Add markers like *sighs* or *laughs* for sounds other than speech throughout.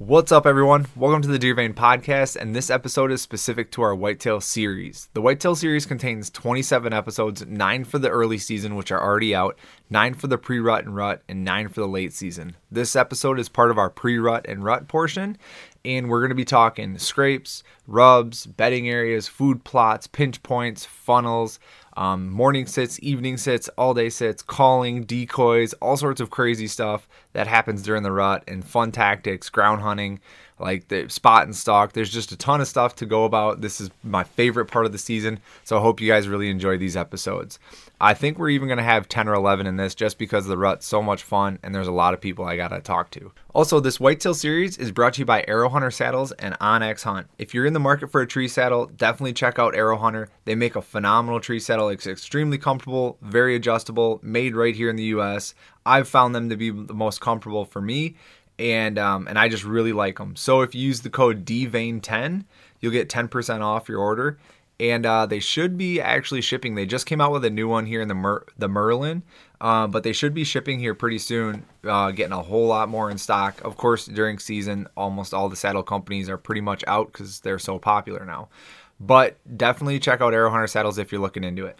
What's up, everyone? Welcome to the Deer Vein Podcast, and this episode is specific to our Whitetail series. The Whitetail series contains 27 episodes, nine for the early season, which are already out, nine for the pre rut and rut, and nine for the late season. This episode is part of our pre rut and rut portion, and we're going to be talking scrapes, rubs, bedding areas, food plots, pinch points, funnels, um, morning sits, evening sits, all day sits, calling, decoys, all sorts of crazy stuff that happens during the rut, and fun tactics, ground hunting, like the spot and stalk. There's just a ton of stuff to go about. This is my favorite part of the season, so I hope you guys really enjoy these episodes. I think we're even going to have 10 or 11 in this just because the rut's so much fun and there's a lot of people I got to talk to. Also, this whitetail series is brought to you by Aero Hunter Saddles and onX Hunt. If you're in the market for a tree saddle, definitely check out Aero Hunter. They make a phenomenal tree saddle. It's extremely comfortable, very adjustable, made right here in the US. I've found them to be the most comfortable for me and um, and I just really like them. So if you use the code DVAIN10, you'll get 10% off your order and uh, they should be actually shipping. They just came out with a new one here in the Mer- the Merlin, uh, but they should be shipping here pretty soon, uh, getting a whole lot more in stock. Of course, during season, almost all the saddle companies are pretty much out because they're so popular now. But definitely check out Aero Hunter saddles if you're looking into it.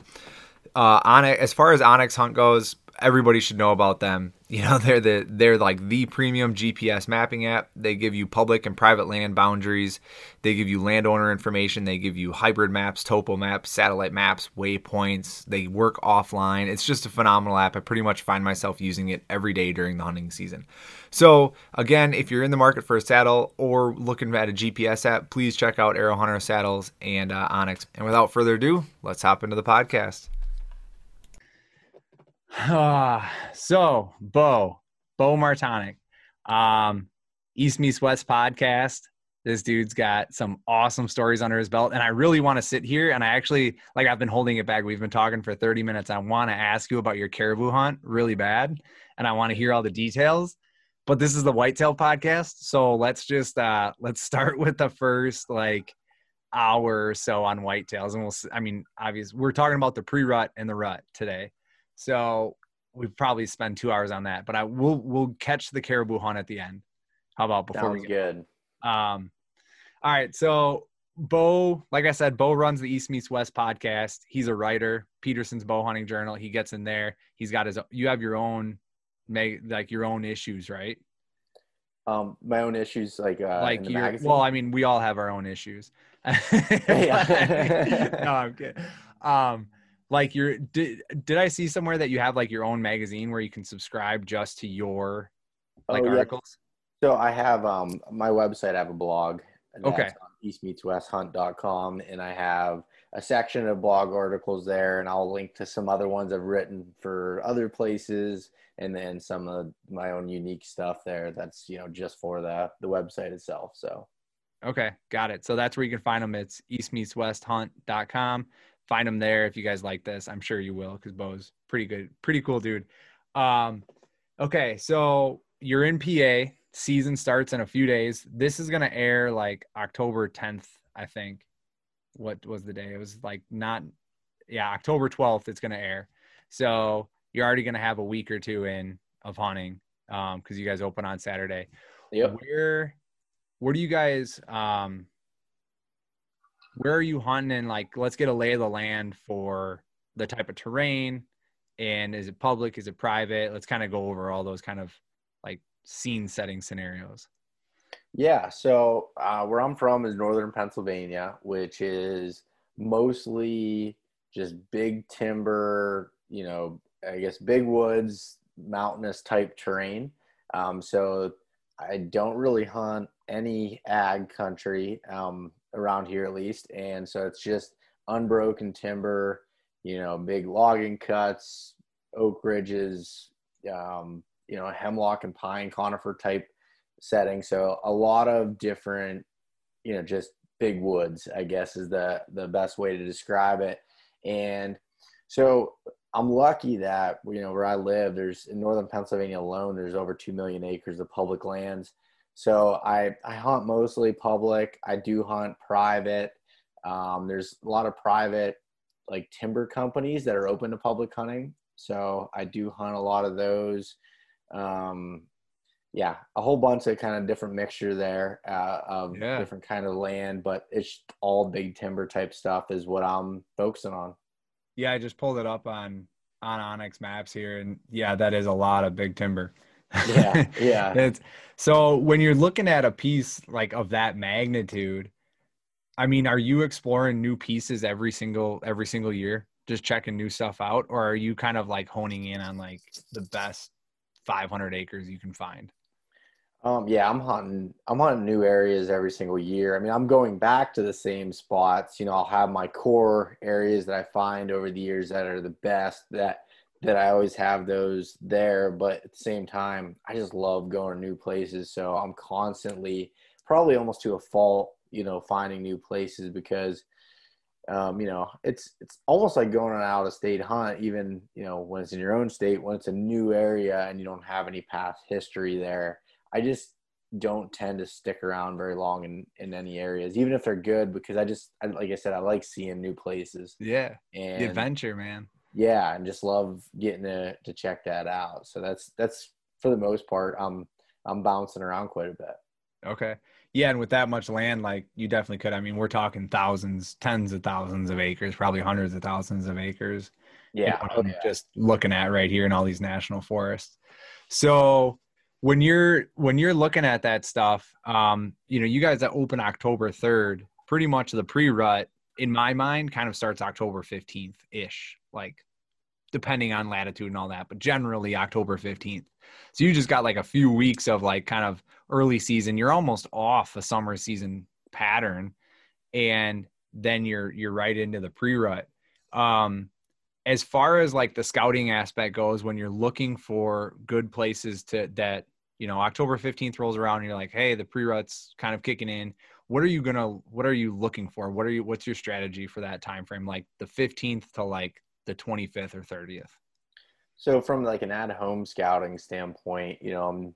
Uh, on as far as onX Hunt goes, everybody should know about them. *laughs* You know, they're the they're like the premium GPS mapping app. They give you public and private land boundaries. They give you landowner information. They give you hybrid maps, topo maps, satellite maps, waypoints. They work offline. It's just a phenomenal app. I pretty much find myself using it every day during the hunting season. So, again, if you're in the market for a saddle or looking at a GPS app, please check out Aero Hunter Saddles and uh, onX. And without further ado, let's hop into the podcast. Ah, *sighs* so Bo, Bo Martonic, um, East Meets West podcast. This dude's got some awesome stories under his belt, and I really want to sit here. And I actually, like, I've been holding it back. We've been talking for 30 minutes. I want to ask you about your caribou hunt really bad, and I want to hear all the details. But this is the Whitetail podcast, so let's just uh let's start *laughs* with the first like hour or so on whitetails, and we'll. I mean, obviously, we're talking about the pre-rut and the rut today. So we probably spend two hours on that, but I will we'll catch the caribou hunt at the end. How about before Sounds we get good. um all right, so Bo, like I said, Bo runs the East Meets West podcast. He's a writer, Petersen's Bow Hunting Journal. He gets in there. He's got his you have your own like your own issues, right? Um, my own issues, like uh, like your magazine. well, I mean, we all have our own issues. *laughs* *laughs* No, I'm kidding. Um, like your did did I see somewhere that you have like your own magazine where you can subscribe just to your like Oh, yeah. articles? So I have um my website. I have a blog. Okay. eastmeetswesthunt.com, and I have a section of blog articles there, and I'll link to some other ones I've written for other places, and then some of my own unique stuff there. That's you know just for the the website itself. So Okay, got it. So that's where you can find them. It's eastmeetswesthunt.com. Find them there if you guys like this. I'm sure you will because Bo's pretty good, pretty cool dude. Um, okay, so you're in PA. Season starts in a few days. This is gonna air like October 10th, I think. What was the day? It was like not, yeah, October 12th. It's gonna air. So you're already gonna have a week or two in of hunting um, because you guys open on Saturday Yeah. where where do you guys um where are you hunting? And like let's get a lay of the land for the type of terrain. And is it public? Is it private? Let's kind of go over all those kind of like scene setting scenarios. Yeah, so uh, where I'm from is northern Pennsylvania, which is mostly just big timber, you know, I guess big woods, mountainous type terrain. Um, so I don't really hunt any ag country. Um, around here, at least. And so it's just unbroken timber, you know, big logging cuts, oak ridges, um, you know, hemlock and pine conifer type setting. So a lot of different, you know, just big woods, I guess is the the best way to describe it. And so I'm lucky that you know where I live, there's in northern Pennsylvania alone, there's over two million acres of public lands. So I I hunt mostly public. I do hunt private. Um, there's a lot of private like timber companies that are open to public hunting. So I do hunt a lot of those. Um, yeah, a whole bunch of kind of different mixture there uh, of Yeah. different kind of land, but it's all big timber type stuff is what I'm focusing on. Yeah, I just pulled it up on on onX Maps here, and yeah, that is a lot of big timber. Yeah, *laughs* yeah. it's so when you're looking at a piece like of that magnitude, I mean, are you exploring new pieces every single every single year, just checking new stuff out, or are you kind of like honing in on like the best 500 acres you can find? Um, yeah, I'm hunting. I'm hunting new areas every single year. I mean, I'm going back to the same spots. You know, I'll have my core areas that I find over the years that are the best. That that I always have those there. But at the same time, I just love going to new places. So I'm constantly, probably almost to a fault, you know, finding new places because, um, you know, it's it's almost like going on an out of state hunt. Even you know when it's in your own state, when it's a new area and you don't have any past history there. I just don't tend to stick around very long in, in any areas, even if they're good, because I just, I, like I said, I like seeing new places Yeah, and the adventure, man. Yeah, and just love getting to, to check that out. So that's, that's for the most part, I'm, I'm bouncing around quite a bit. Okay. Yeah, and with that much land, like you definitely could. I mean, we're talking thousands, tens of thousands of acres, probably hundreds of thousands of acres. you Yeah. know, Oh, I'm just looking at right here in all these national forests. So when you're when you're looking at that stuff, um, you know, you guys that open October third, pretty much the pre-rut in my mind kind of starts October fifteenth ish, like depending on latitude and all that, but generally October fifteenth. So you just got like a few weeks of like kind of early season. You're almost off a summer season pattern, and then you're you're right into the pre-rut. Um, as far as like the scouting aspect goes when you're looking for good places to that you know october 15th rolls around and you're like hey the pre-ruts kind of kicking in what are you gonna what are you looking for what are you what's your strategy for that time frame like the 15th to like the 25th or 30th So from like an at-home scouting standpoint, you know, I'm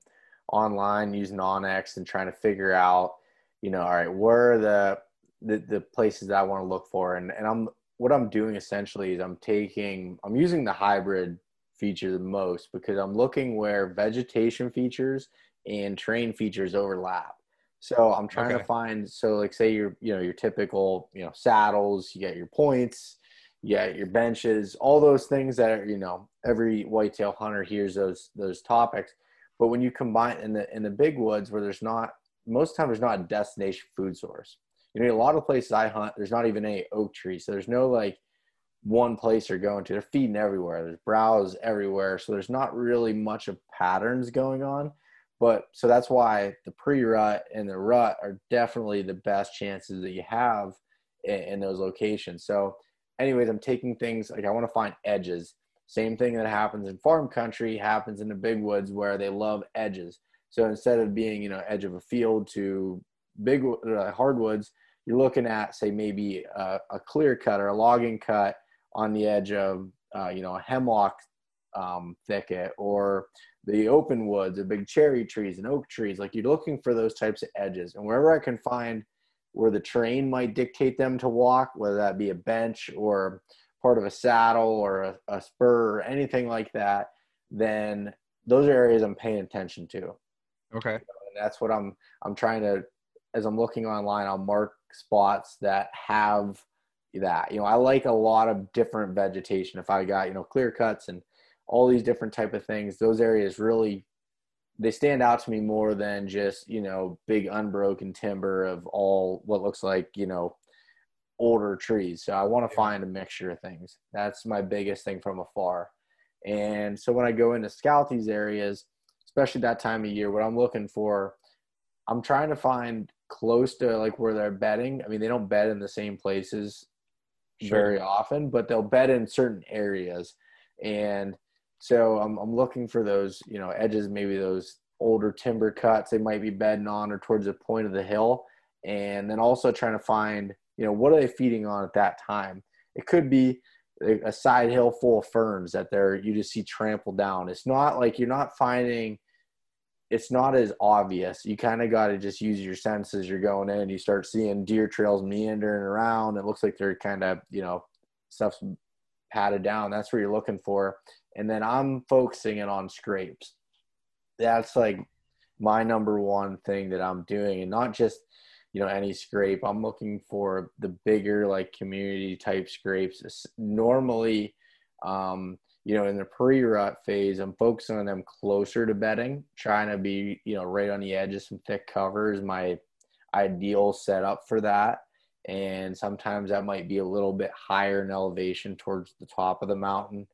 online using onX and trying to figure out, you know, all right, where are the the, the places that I want to look for, and and I'm what I'm doing essentially is I'm taking I'm using the hybrid feature the most because I'm looking where vegetation features and terrain features overlap. So I'm trying Okay. to find so like say your you know your typical you know saddles, you get your points, got your benches, all those things that are you know every whitetail hunter hears those those topics. But when you combine in the in the big woods where there's not most of the time there's not a destination food source. You know, a lot of places I hunt, there's not even any oak trees. So there's no like one place they're going to. They're feeding everywhere. There's browse everywhere. So there's not really much of patterns going on. But so that's why the pre-rut and the rut are definitely the best chances that you have in, in those locations. So, anyways, I'm taking things like I want to find edges. Same thing that happens in farm country happens in the big woods where they love edges. So instead of being, you know, edge of a field to big uh, hardwoods, you're looking at say maybe a, a clear cut or a logging cut on the edge of, uh, you know, a hemlock um, thicket or the open woods, the big cherry trees and oak trees. Like you're looking for those types of edges, and wherever I can find where the terrain might dictate them to walk, whether that be a bench or part of a saddle or a, a spur or anything like that, then those are areas I'm paying attention to. okay And that's what I'm I'm trying to as I'm looking online, I'll mark spots that have that. You know, I like a lot of different vegetation. If I got, you know, clear cuts and all these different type of things, those areas really they stand out to me more than just, you know, big unbroken timber of all what looks like, you know, older trees. So I want to Yeah. find a mixture of things. That's my biggest thing from afar. And so when I go into scout these areas, especially that time of year, what I'm looking for, I'm trying to find close to like where they're bedding. I mean, they don't bed in the same places very often, but they'll bed in certain areas. And so I'm, I'm looking for those, you know, edges, maybe those older timber cuts they might be bedding on or towards the point of the hill. And then also trying to find, you know, what are they feeding on at that time? It could be a side hill full of ferns that they're, you just see trampled down. It's not like you're not finding, it's not as obvious. You kind of got to just use your senses. You're going in, you start seeing deer trails meandering around. It looks like they're kind of, you know, stuff's patted down. That's what you're looking for. And then I'm focusing it on scrapes. That's like my number one thing that I'm doing, and not just you know any scrape. I'm looking for the bigger like community type scrapes. Normally, um, you know, in the pre-rut phase, I'm focusing on them closer to bedding, trying to be you know right on the edge of some thick covers. My ideal setup for that. And sometimes that might be a little bit higher in elevation towards the top of the mountain.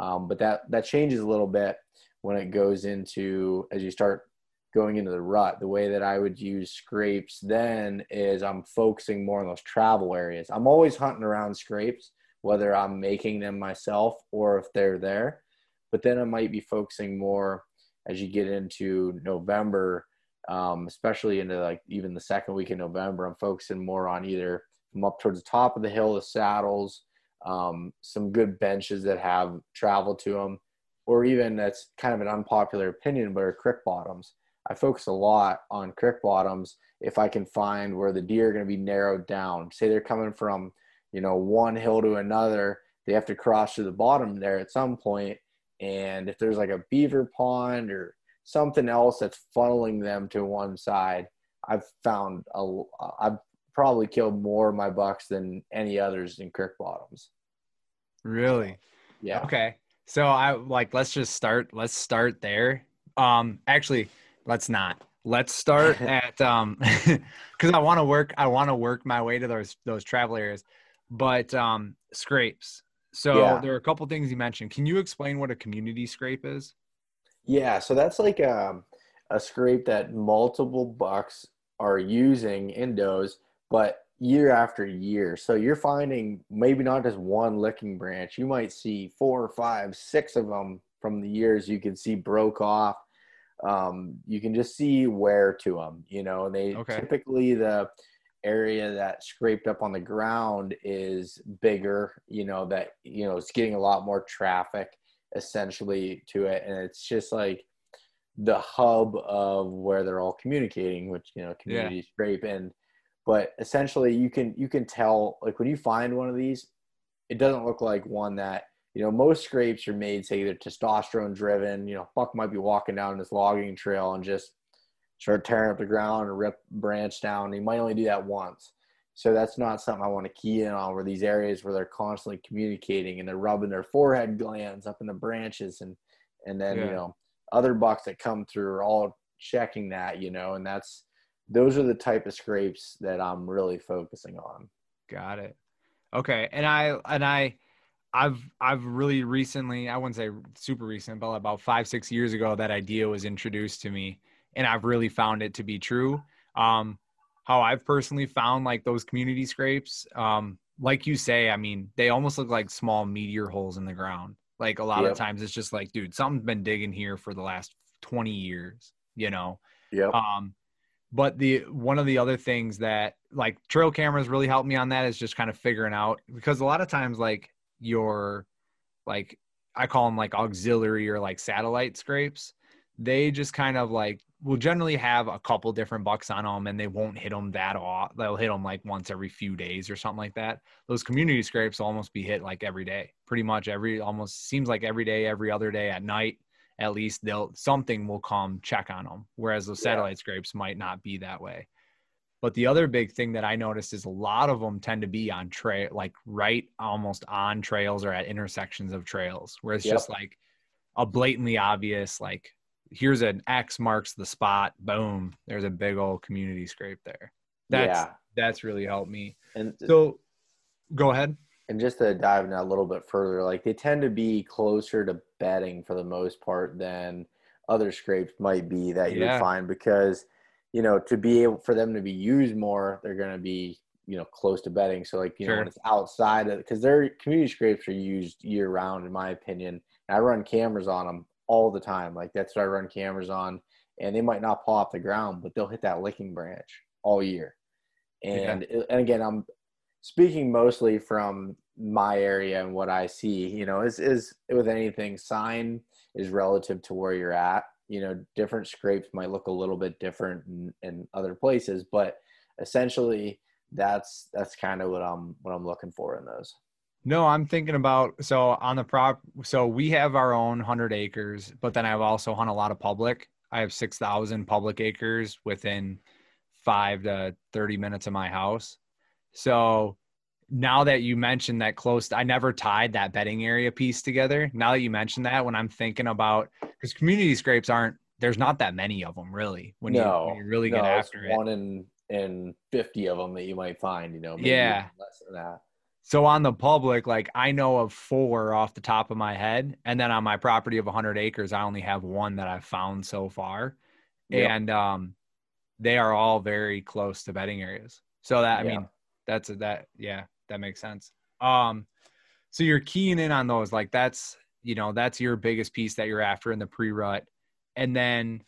Um, but that that changes a little bit when it goes into as you start going into the rut. The way that I would use scrapes then is I'm focusing more on those travel areas. I'm always hunting around scrapes, whether I'm making them myself or if they're there. But then I might be focusing more as you get into November, um, especially into like even the second week in November. I'm focusing more on either from up towards the top of the hill, the saddles, um, some good benches that have travel to them, or even that's kind of an unpopular opinion, but are creek bottoms. I focus a lot on creek bottoms if I can find where the deer are going to be narrowed down. Say they're coming from, you know, one hill to another, they have to cross to the bottom there at some point, and if there's like a beaver pond or something else that's funneling them to one side, I've found a, I've probably killed more of my bucks than any others in creek bottoms. Really? Yeah. Okay. So I like let's just start let's start there. Um actually let's not. Let's start *laughs* at um *laughs* cuz I want to work I want to work my way to those those travel areas. But um scrapes. So Yeah. there are a couple things you mentioned. Can you explain what a community scrape is? Yeah, so that's like a, a scrape that multiple bucks are using in does, but year after year. So you're finding maybe not just one licking branch. You might see four or five, six of them from the years you can see broke off. Um, you can just see wear to them, you know, and they Okay. typically the area that scraped up on the ground is bigger, you know, that, you know, it's getting a lot more traffic essentially to it. And it's just like the hub of where they're all communicating, which, you know, community scrape. And, but essentially you can, you can tell like when you find one of these, it doesn't look like one that, you know, most scrapes are made, say, either testosterone driven. You know, Buck might be walking down this logging trail and just start tearing up the ground and rip branch down. He might only do that once. So that's not something I want to key in on. Where these areas where they're constantly communicating and they're rubbing their forehead glands up in the branches, and and then Yeah. you know other bucks that come through are all checking that, you know, and that's those are the type of scrapes that I'm really focusing on. Got it. Okay. And I and I I've I've really recently, I wouldn't say super recent, but about five, six years ago, that idea was introduced to me. And I've really found it to be true. Um, how I've personally found like those community scrapes, um, like you say, I mean, they almost look like small meteor holes in the ground. Like a lot Yep. of times it's just like, dude, something's been digging here for the last 20 years, you know? Yeah. Um, but the one of the other things that like trail cameras really help me on that is just kind of figuring out because a lot of times like your like I call them like auxiliary or like satellite scrapes, they just kind of like will generally have a couple different bucks on them and they won't hit them that off. They'll hit them like once every few days or something like that. Those community scrapes almost be hit like every day, pretty much every almost seems like every day, every other day at night at least they'll something will come check on them whereas those Yeah. satellite scrapes might not be that way but the other big thing that i noticed is a lot of them tend to be on trail like right almost on trails or at intersections of trails where it's Yep. just like a blatantly obvious like here's an x marks the spot boom there's a big old community scrape there that's yeah. that's really helped me And so go ahead and just to dive in a little bit further, like they tend to be closer to bedding for the most part than other scrapes might be that you Yeah. would find because you know to be able for them to be used more, they're going to be you know close to bedding. So like you know when it's outside of because their community scrapes are used year round in my opinion. And I run cameras on them all the time. Like that's what I run cameras on, and they might not pull off the ground, but they'll hit that licking branch all year. And and again, I'm speaking mostly from my area and what I see, you know, is is with anything sign is relative to where you're at. You know, different scrapes might look a little bit different in, in other places, but essentially that's that's kind of what I'm what I'm looking for in those. No, I'm thinking about so on the prop. So we have our own hundred acres, but then I've also hunt a lot of public. I have 6,000 public acres within five to 30 minutes of my house. So now that you mentioned that close, I never tied that bedding area piece together. Now that you mentioned that, when I'm thinking about, because community scrapes aren't, there's not that many of them really. When, no, you, when you really get no, after it's it. one in in fifty of them that you might find. You know, maybe Yeah. less than that. So on the public, like I know of four off the top of my head, and then on my property of 100 acres, I only have one that I've found so far, Yep. and um, they are all very close to bedding areas. So that I Yeah. mean, that's a, that yeah, that makes sense. Um, so you're keying in on those, like that's you know that's your biggest piece that you're after in the pre-rut, and then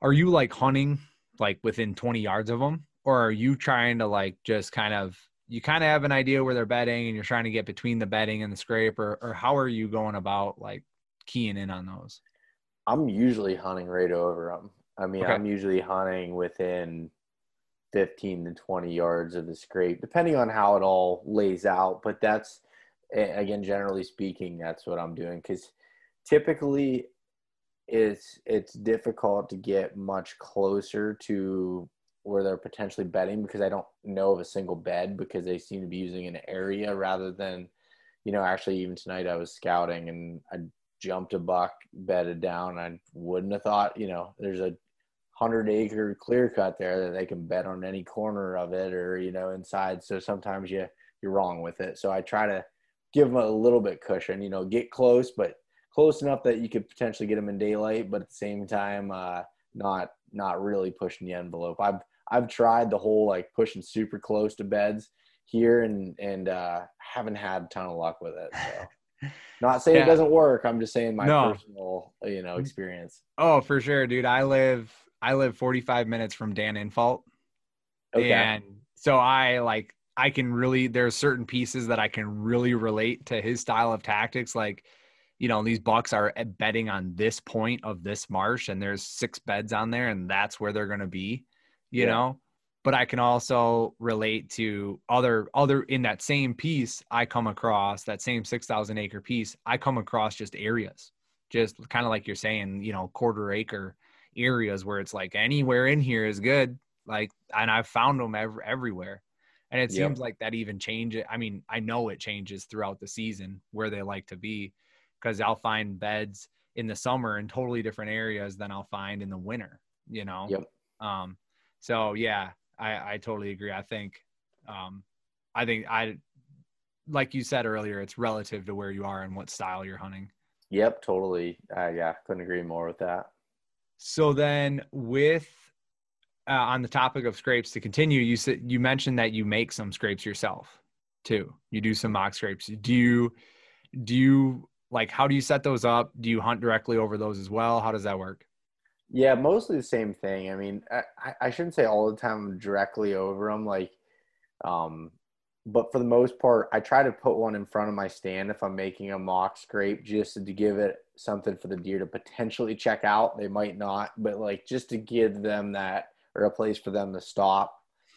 are you like hunting like within 20 yards of them, or are you trying to like just kind of you kind of have an idea where they're bedding and you're trying to get between the bedding and the scrape or, or how are you going about like keying in on those I'm usually hunting right over them. I mean, Okay. I'm usually hunting within 15 to 20 yards of the scrape, depending on how it all lays out. But that's, again, generally speaking, that's what I'm doing because typically it's it's difficult to get much closer to where they're potentially bedding because I don't know of a single bed because they seem to be using an area rather than, you know, actually even tonight I was scouting and I jumped a buck, bedded down. I wouldn't have thought, you know, there's a hundred acre clear cut there that they can bet on any corner of it or, you know, inside. So sometimes you, you're wrong with it. So I try to give them a little bit cushion, you know, get close, but close enough that you could potentially get them in daylight, but at the same time, uh, not, not really pushing the envelope. I've, I've tried the whole like pushing super close to beds here and, and, uh, haven't had a ton of luck with it. So. *laughs* Not saying Yeah. it doesn't work. I'm just saying my No. personal, you know, experience. oh for sure dude i live i live 45 minutes from Dan Infalt. Okay. and so i like i can really there's certain pieces that i can really relate to his style of tactics. Like you know these bucks are eh, betting on this point of this marsh and there's six beds on there and that's where they're going to be you Yeah. know? But i can also relate to other other in that same piece i come across that same 6000 acre piece i come across just areas. Just kind of like you're saying you know quarter acre areas where it's like anywhere in here is good like and i've found them ev- everywhere and it Yep. seems like that even changes i mean i know it changes throughout the season where they like to be because i'll find beds in the summer in totally different areas than i'll find in the winter you know Yep. um so yeah i i totally agree i think um i think i like you said earlier it's relative to where you are and what style you're hunting Yep. Totally. Uh, yeah. Couldn't agree more with that. So then, with uh, on the topic of scrapes, to continue, you said you mentioned that you make some scrapes yourself too. You do some mock scrapes. Do you do you like how do you set those up? Do you hunt directly over those as well? How does that work? Yeah. Mostly the same thing. I mean, I, I- shouldn't say all the time directly over them. Like, um, but for the most part, I try to put one in front of my stand if I'm making a mock scrape just to give it something for the deer to potentially check out. They might not, but like just to give them that or a place for them to stop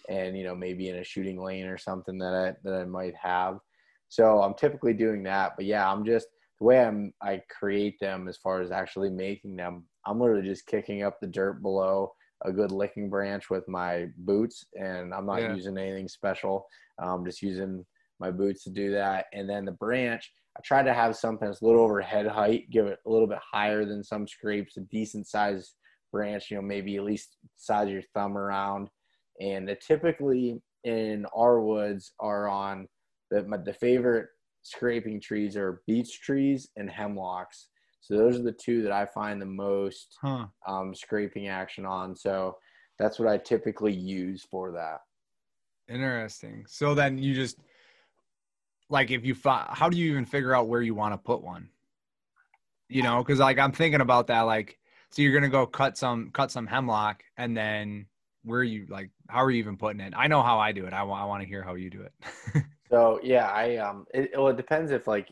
and, you know, maybe in a shooting lane or something that I, that I might have. So I'm typically doing that, but yeah, I'm just the way I'm, I create them as far as actually making them. I'm literally just kicking up the dirt below a good licking branch with my boots and I'm not Yeah. using anything special. I'm just using my boots to do that. And then the branch, I try to have something that's a little over head height, give it a little bit higher than some scrapes, a decent size branch, you know, maybe at least size your thumb around. And the, typically in our woods are on the, my, the favorite scraping trees are beech trees and hemlocks. So those are the two that I find the most Huh. um, scraping action on. So that's what I typically use for that. Interesting. So then you just like if you fi- how do you even figure out where you want to put one? You know, because like I'm thinking about that. Like, so you're gonna go cut some cut some hemlock, and then where are you like how are you even putting it? I know how I do it. I want I want to hear how you do it. *laughs* So yeah, I um, it, well, it depends if like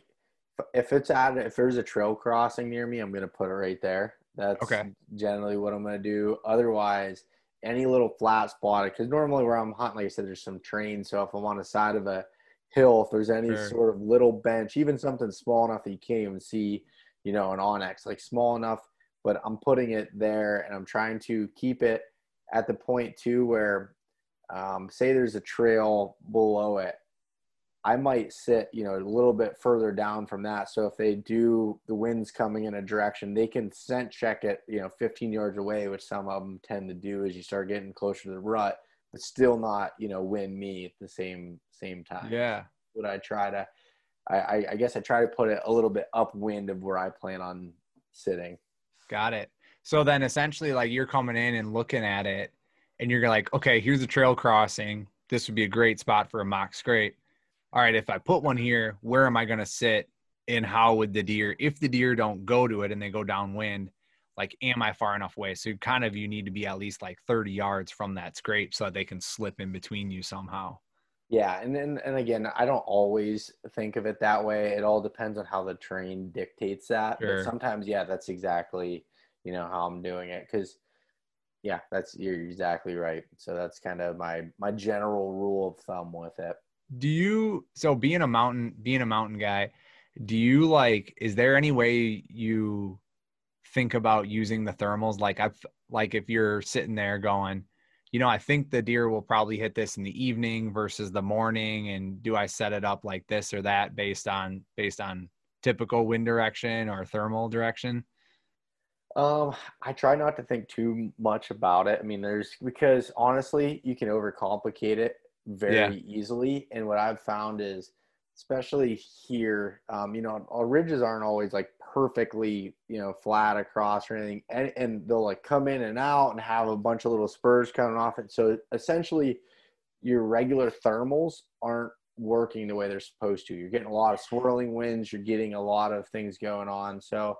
if it's at if there's a trail crossing near me, I'm gonna put it right there. That's Okay. generally what I'm gonna do. Otherwise, any little flat spot, because normally where I'm hunting, like I said, there's some terrain. So if I'm on the side of a hill, if there's any Sure. sort of little bench, even something small enough that you can't even see, you know, an onX, like small enough but I'm putting it there and I'm trying to keep it at the point too where, um, say there's a trail below it, I might sit, you know, a little bit further down from that. So if they do the winds coming in a direction, they can scent check it, you know, 15 yards away, which some of them tend to do as you start getting closer to the rut, but still not, you know, win me at the same same time. Yeah. Would I try to? I, I guess I try to put it a little bit upwind of where I plan on sitting. Got it. So then essentially, like you're coming in and looking at it, and you're like, okay, here's a trail crossing. This would be a great spot for a mock scrape all right, if I put one here, where am I going to sit? And how would the deer, if the deer don't go to it and they go downwind, like, am I far enough away? So kind of you need to be at least like 30 yards from that scrape so that they can slip in between you somehow. Yeah, and then and again, I don't always think of it that way. It all depends on how the terrain dictates that. Sure. But sometimes, yeah, that's exactly you know how I'm doing it because yeah, that's you're exactly right. So that's kind of my my general rule of thumb with it do you so being a mountain being a mountain guy do you like is there any way you think about using the thermals like i've like if you're sitting there going you know i think the deer will probably hit this in the evening versus the morning and do i set it up like this or that based on based on typical wind direction or thermal direction um, I try not to think too much about it. I mean, there's because honestly, you can overcomplicate it very yeah. easily. And what I've found is, especially here, um, you know, our ridges aren't always like perfectly, you know, flat across or anything, and, and they'll like come in and out and have a bunch of little spurs coming off it. So essentially, your regular thermals aren't working the way they're supposed to. You're getting a lot of swirling winds. You're getting a lot of things going on. So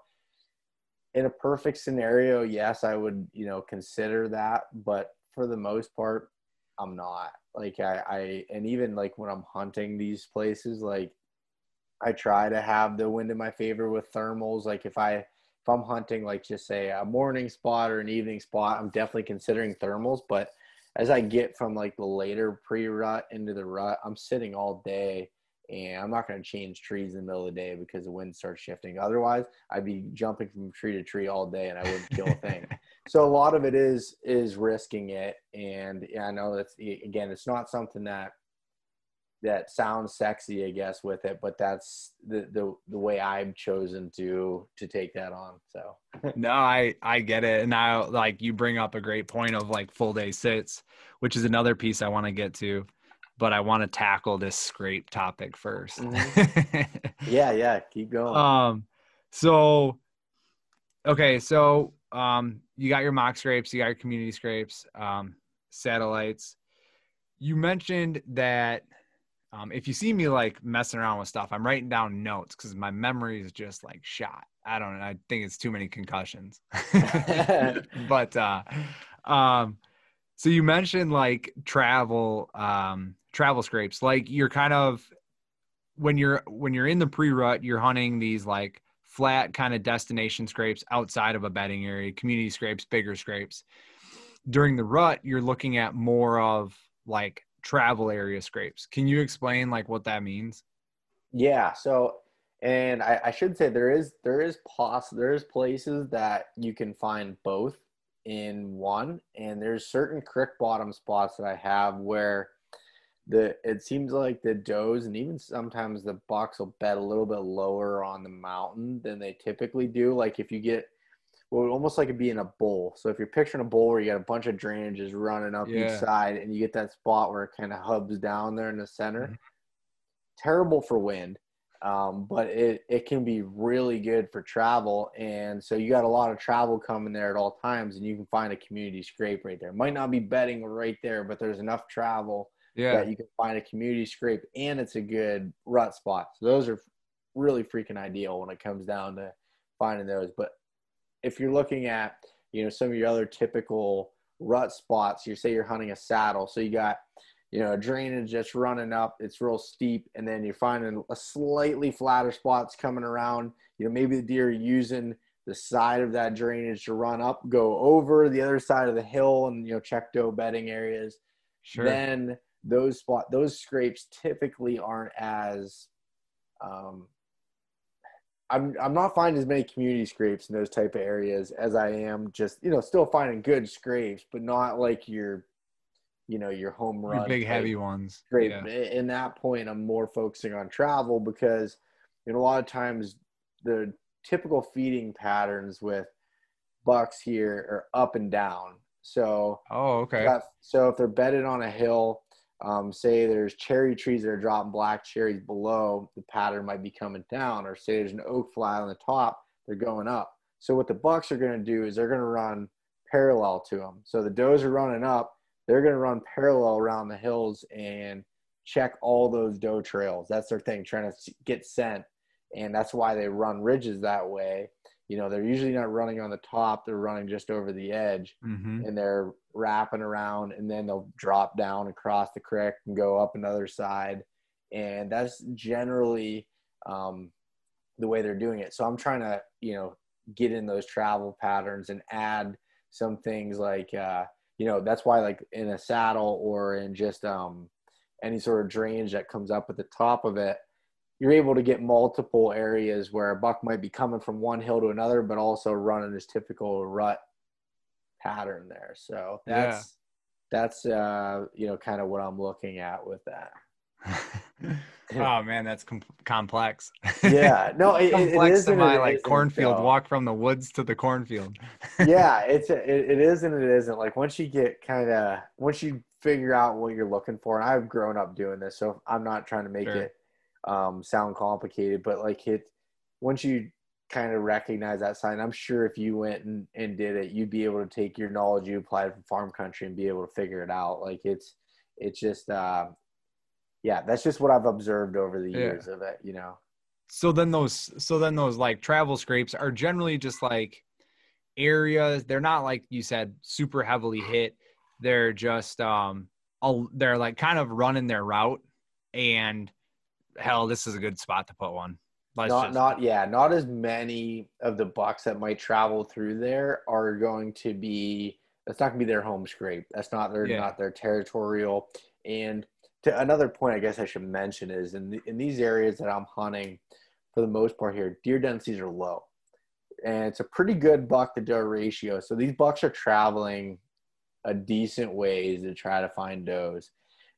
in a perfect scenario, yes, I would, you know, consider that. But for the most part, I'm not. Like I, I and even like when I'm hunting these places, like I try to have the wind in my favor with thermals. Like if I if I'm hunting like just say a morning spot or an evening spot, I'm definitely considering thermals. But as I get from like the later pre rut into the rut, I'm sitting all day and I'm not going to change trees in the middle of the day because the wind starts shifting. Otherwise, I'd be jumping from tree to tree all day and I wouldn't kill a thing. *laughs* so a lot of it is is risking it, and yeah, I know that's again, it's not something that that sounds sexy, I guess, with it, but that's the the, the way I've chosen to to take that on. So *laughs* no, I I get it, and I like you bring up a great point of like full day sits, which is another piece I want to get to but I want to tackle this scrape topic 1st mm-hmm. *laughs* yeah, yeah, keep going. Um, so okay, so um, you got your mock scrapes, you got your community scrapes, um, satellites. You mentioned that um, if you see me like messing around with stuff, I'm writing down notes because my memory is just like shot. I don't know. I think it's too many concussions. *laughs* *laughs* but uh, um, so you mentioned like travel, um, travel scrapes. Like you're kind of when you're when you're in the pre-rut, you're hunting these like flat kind of destination scrapes outside of a bedding area, community scrapes, bigger scrapes. During the rut, you're looking at more of like travel area scrapes. Can you explain like what that means? Yeah. So, and I, I should say there is there is poss there's places that you can find both in one, and there's certain creek bottom spots that I have where the it seems like the does and even sometimes the bucks will bed a little bit lower on the mountain than they typically do. Like if you get well, almost like it being a bowl. So if you're picturing a bowl where you got a bunch of drainages running up yeah. each side, and you get that spot where it kind of hubs down there in the center, mm-hmm. terrible for wind. Um, but it, it can be really good for travel. And so you got a lot of travel coming there at all times, and you can find a community scrape right there. Might not be bedding right there, but there's enough travel yeah. that you can find a community scrape and it's a good rut spot. So those are really freaking ideal when it comes down to finding those. But if you're looking at, you know, some of your other typical rut spots, you say you're hunting a saddle. So you got, you know, a drainage that's running up, it's real steep, and then you're finding a slightly flatter spots coming around. You know, maybe the deer are using the side of that drainage to run up, go over the other side of the hill and, you know, check doe bedding areas. Sure. Then those spot those scrapes typically aren't as um, I'm I'm not finding as many community scrapes in those type of areas as I am just you know still finding good scrapes, but not like your you know your home run Your big heavy ones. Great. Yeah. In that point, I'm more focusing on travel because you know a lot of times the typical feeding patterns with bucks here are up and down. So Oh, okay. got- so if they're bedded on a hill, um, say there's cherry trees that are dropping black cherries below, the pattern might be coming down. Or say there's an oak fly on the top, they're going up. So what the bucks are going to do is they're going to run parallel to them. So the does are running up, they're going to run parallel around the hills and check all those doe trails. That's their thing, trying to get scent, and that's why they run ridges that way. You know, they're usually not running on the top; they're running just over the edge Mm-hmm. and they're wrapping around and then they'll drop down across the creek and go up another side and that's generally um, the way they're doing it so i'm trying to you know get in those travel patterns and add some things like uh, you know that's why like in a saddle or in just um, any sort of drainage that comes up at the top of it you're able to get multiple areas where a buck might be coming from one hill to another but also running this typical rut pattern there. So Yeah. that's that's uh you know kind of what I'm looking at with that. *laughs* *laughs* oh man, that's com- complex. Yeah, no, *laughs* it, it, it complex is my like isn't, cornfield though. walk from the woods to the cornfield. yeah, it's it, it is and it isn't. Like once you get kind of once you figure out what you're looking for, and I've grown up doing this, so I'm not trying to make Sure. it um, sound complicated, but like it once you kind of recognize that sign, I'm sure if you went and, and did it, you'd be able to take your knowledge you applied from farm country and be able to figure it out. Like it's it's just uh, yeah, that's just what I've observed over the Yeah. years of it. You know. So then those so then those like travel scrapes are generally just like areas. They're not like you said super heavily hit. They're just um all they're like kind of running their route and hell, this is a good spot to put one. Let's not just, not yeah not as many of the bucks that might travel through there are going to be that's not going to be their home scrape. That's not their Yeah. not their territorial. And to another point i guess i should mention is in the, in these areas that i'm hunting for the most part here deer densities are low. And it's a pretty good buck to doe ratio. So these bucks are traveling a decent ways to try to find does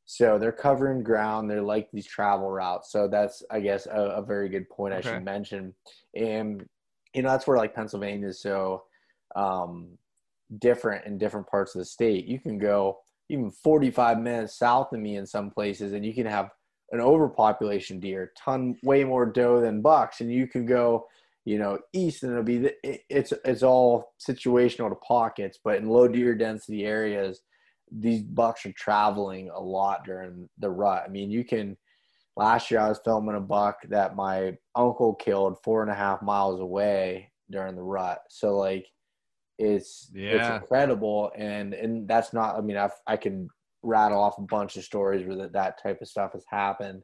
so they're covering ground. They're like these travel routes. So that's, I guess, a, a very good point I should mention. And you know, that's where like Pennsylvania is so um, different in different parts of the state. You can go even 45 minutes south of me in some places, and you can have an overpopulation deer, ton way more doe than bucks, and you can go. You know, east and it'll be the, it, it's it's all situational to pockets, but in low deer density areas, these bucks are traveling a lot during the rut. I mean, you can. Last year, I was filming a buck that my uncle killed four and a half miles away during the rut. So like, it's Yeah. it's incredible, and and that's not. I mean, I I can rattle off a bunch of stories where that, that type of stuff has happened.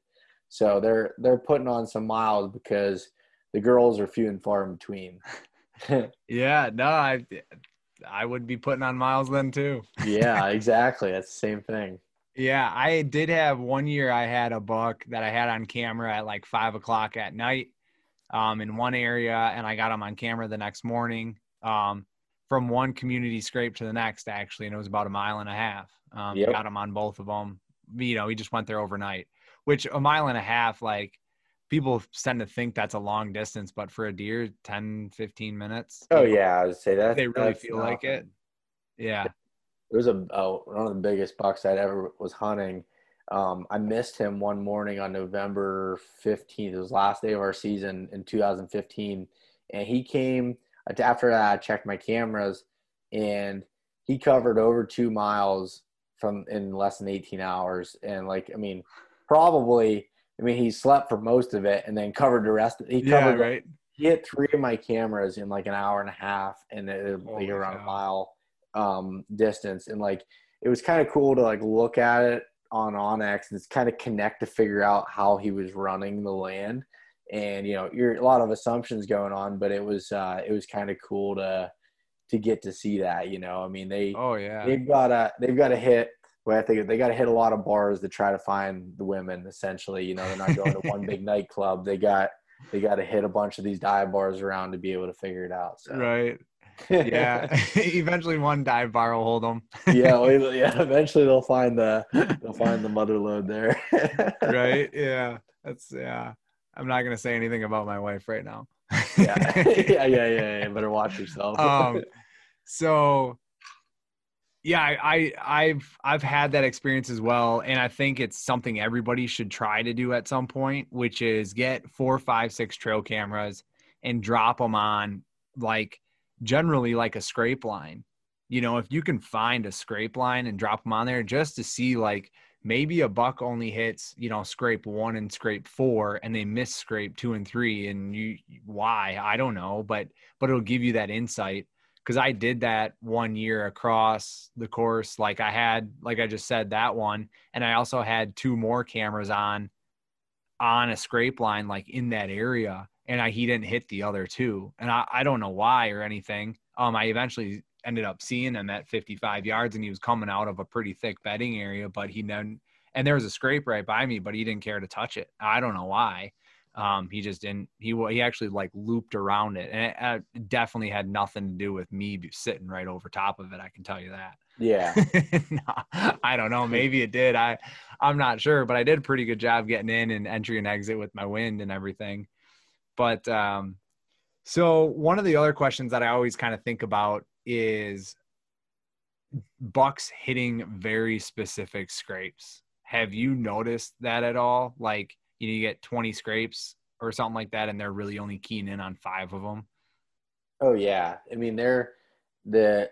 So they're they're putting on some miles because the girls are few and far in between. *laughs* *laughs* yeah, no, I I would be putting on miles then too. yeah, *laughs* exactly. That's the same thing. Yeah, I did have one year. I had a buck that I had on camera at like five o'clock at night, um, in one area, and I got him on camera the next morning, um, from one community scrape to the next actually, and it was about a mile and a half. Um, Yep. got him on both of them. You know, he just went there overnight, which a mile and a half, like people tend to think that's a long distance, but for a deer, 10, 15 minutes. Oh you know, yeah, I would say that they really feel like it. Yeah. It was a one of the biggest bucks I'd ever was hunting. Um, I missed him one morning on November fifteenth. It was the last day of our season in 2015, and he came after that. I checked my cameras, and he covered over two miles from in less than 18 hours. And like, I mean, probably. I mean, he slept for most of it and then covered the rest. Of, He Yeah, covered right. he hit three of my cameras in like an hour and a half and it was like around cow. a mile um distance and like it was kind of cool to like look at it on onX and kind of connect to figure out how he was running the land and you know you're a lot of assumptions going on but it was uh it was kind of cool to to get to see that you know i mean they Oh yeah. they've got a they've got a hit well, I think they got to hit a lot of bars to try to find the women. Essentially, you know, they're not going to one *laughs* big nightclub. They got they got to hit a bunch of these dive bars around to be able to figure it out. So. Right. *laughs* Yeah. *laughs* Eventually, one dive bar will hold them. yeah, we- yeah. Eventually, they'll find the they'll find the mother load there. right. Yeah. That's yeah. I'm not gonna say anything about my wife right now. yeah. yeah, yeah, yeah, yeah. Better watch yourself. um, so yeah, I, I I've I've had that experience as well, and I think it's something everybody should try to do at some point, which is get four, five, six trail cameras and drop them on like generally like a scrape line. You know, if you can find a scrape line and drop them on there just to see like maybe a buck only hits you know scrape one and scrape four and they miss scrape two and three and you why i don't know but but it'll give you that insight because i did that one year across the course like i had like i just said that one and i also had two more cameras on on a scrape line like in that area and I, he didn't hit the other two and I, I don't know why or anything. Um i eventually ended up seeing him at 55 yards and he was coming out of a pretty thick bedding area but he then and there was a scrape right by me but he didn't care to touch it. I don't know why um, he just didn't he he actually like looped around it and it, it definitely had nothing to do with me sitting right over top of it i can tell you that yeah. *laughs* no, i don't know maybe it did i i'm not sure but i did a pretty good job getting in and entry and exit with my wind and everything but um so one of the other questions that i always kind of think about is bucks hitting very specific scrapes. Have you noticed that at all? Like, you know, you get 20 scrapes or something like that, and they're really only keying in on five of them. Oh yeah. I mean, they're the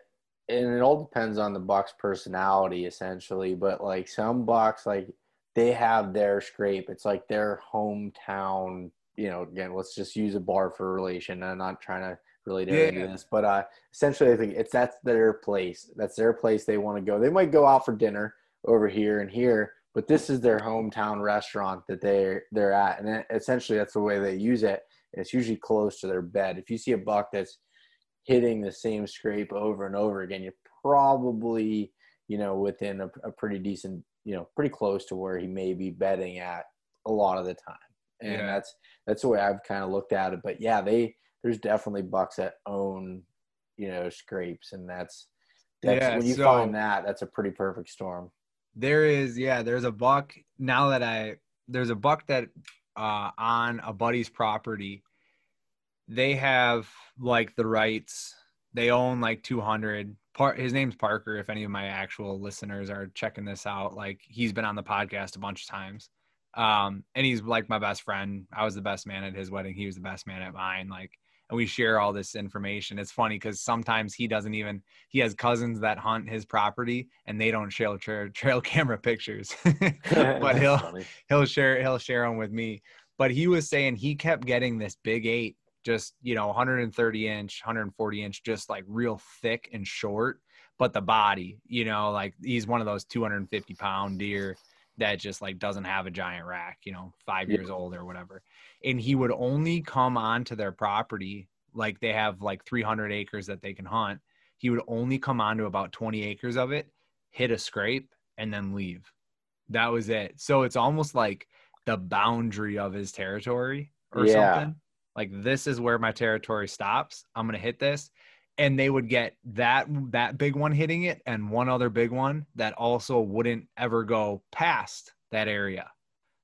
and it all depends on the Bucks personality essentially, but like some Bucks like they have their scrape. It's like their hometown, you know, again, let's just use a bar for relation. I'm not trying to relate Yeah. anything to this, but uh essentially I think it's that's their place. That's their place they want to go. They might go out for dinner over here and here, but this is their hometown restaurant that they're they're at. And essentially that's the way they use it. It's usually close to their bed. If you see a buck that's hitting the same scrape over and over again, you're probably, you know, within a, a pretty decent, you know, pretty close to where he may be betting at a lot of the time. And Yeah. that's that's the way I've kind of looked at it. But yeah, they there's definitely bucks that own, you know, scrapes, and that's that's Yeah, when you so- find that, that's a pretty perfect storm. There is, yeah, there's a buck now that I there's a buck that uh on a buddy's property. They have like the rights. They own like 200. Part his name's Parker if any of my actual listeners are checking this out. Like he's been on the podcast a bunch of times. Um and he's like my best friend. I was the best man at his wedding. He was the best man at mine. Like and we share all this information. It's funny because sometimes he doesn't even he has cousins that hunt his property and they don't share trail, trail *laughs* camera pictures *laughs* *laughs* but he'll funny. he'll share he'll share them with me but he was saying he kept getting this big eight just you know 130 inch 140 inch just like real thick and short but the body you know like he's one of those 250 pound deer that just like doesn't have a giant rack you know five Yeah. years old or whatever. And he would only come onto their property like they have like 300 acres that they can hunt. He would only come onto about 20 acres of it hit a scrape and then leave. That was it. So it's almost like the boundary of his territory or Yeah. something. Like this is where my territory stops. I'm gonna hit this and they would get that that big one hitting it and one other big one that also wouldn't ever go past that area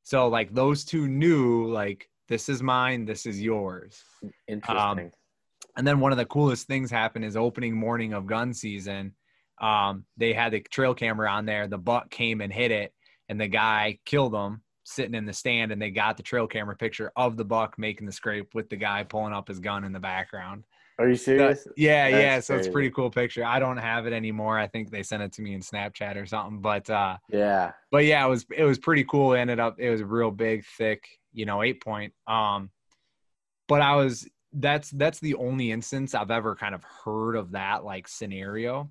so like those two knew like this is mine this is yours Interesting. and then one of the coolest things happened is opening morning of gun season. Um, they had the trail camera on there. The buck came and hit it, and the guy killed him sitting in the stand. And they got the trail camera picture of the buck making the scrape with the guy pulling up his gun in the background. Are you serious? That- yeah, That's yeah. So it's a pretty cool picture. I don't have it anymore. I think they sent it to me in Snapchat or something. But uh, Yeah. but yeah, it was it was pretty cool. It ended up it was a real big, thick, you know, eight point. Um, but I was that's that's the only instance I've ever kind of heard of that like scenario.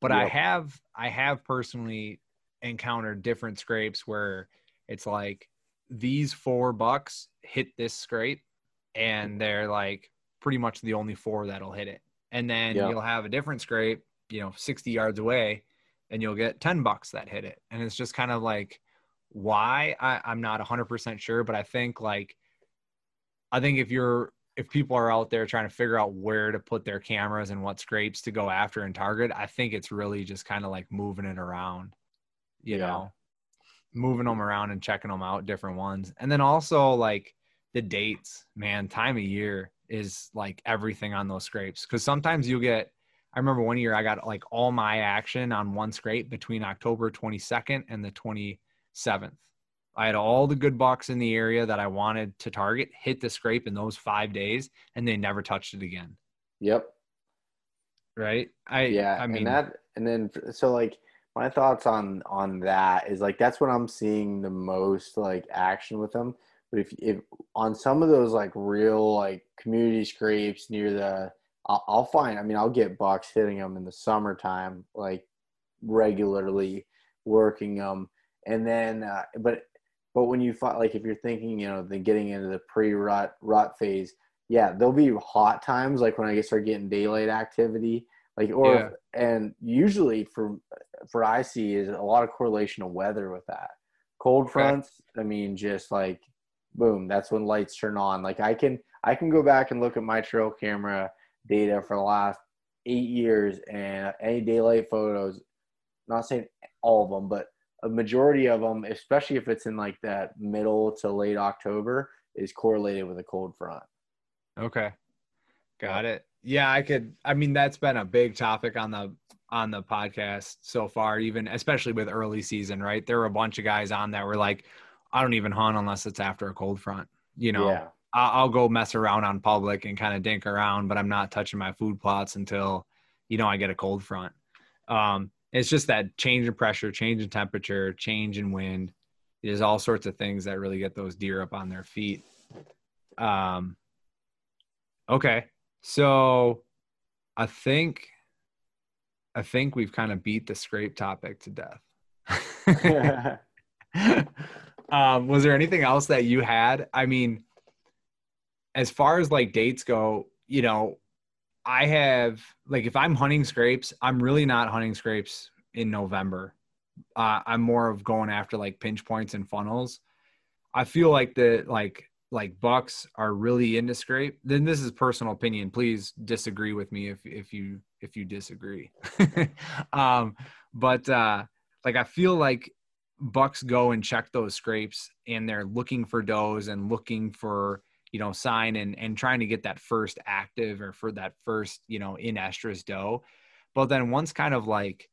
But I have I have personally encountered different scrapes where it's like these four bucks hit this scrape and they're like pretty much the only four that'll hit it. And then Yeah. you'll have a different scrape, you know, 60 yards away and you'll get 10 bucks that hit it. And it's just kind of like why I, I'm not 100% sure, but I think like I think if you're if people are out there trying to figure out where to put their cameras and what scrapes to go after and target, I think it's really just kind of like moving it around, you Yeah. know, moving them around and checking them out, different ones. And then also like the dates, man, time of year is like everything on those scrapes. Cause sometimes you get, I remember one year I got like all my action on one scrape between October 22nd and the 27th. I had all the good bucks in the area that I wanted to target hit the scrape in those five days, and they never touched it again. Yep. Right? I yeah I mean and that and then so like my thoughts on on that is like that's what i'm seeing the most like action with them but if if on some of those like real like community scrapes near the i'll, I'll find i mean i'll get bucks hitting them in the summertime like regularly working them and then uh, but but when you find like if you're thinking you know the getting into the pre-rut rut phase yeah there'll be hot times like when i start getting daylight activity like or Yeah. and usually for for i see is a lot of correlation of weather with that cold Okay. fronts i mean just like boom that's when lights turn on like i can i can go back and look at my trail camera data for the last eight years and any daylight photos not saying all of them but a majority of them especially if it's in like that middle to late october is correlated with a cold front okay. Got it. Yeah, I could I mean that's been a big topic on the on the podcast so far, even especially with early season, right? There were a bunch of guys on that were like, I don't even hunt unless it's after a cold front. You know, yeah I'll go mess around on public and kind of dink around, but I'm not touching my food plots until, you know, I get a cold front. Um, it's just that change in pressure, change in temperature, change in wind. There's all sorts of things that really get those deer up on their feet. Um, okay, so I think, I think we've kind of beat the scrape topic to death. *laughs* *laughs* *laughs* um, was there anything else that you had? I mean, as far as like dates go, you know, I have like if I'm hunting scrapes, I'm really not hunting scrapes in November. Uh, I'm more of going after like pinch points and funnels. I feel like the like like bucks are really into scrape. Then this is personal opinion. Please disagree with me if if you if you disagree. *laughs* um, but uh, like I feel like bucks go and check those scrapes and they're looking for does and looking for you know sign and and trying to get that first active or for that first you know in estrus doe. But then once kind of like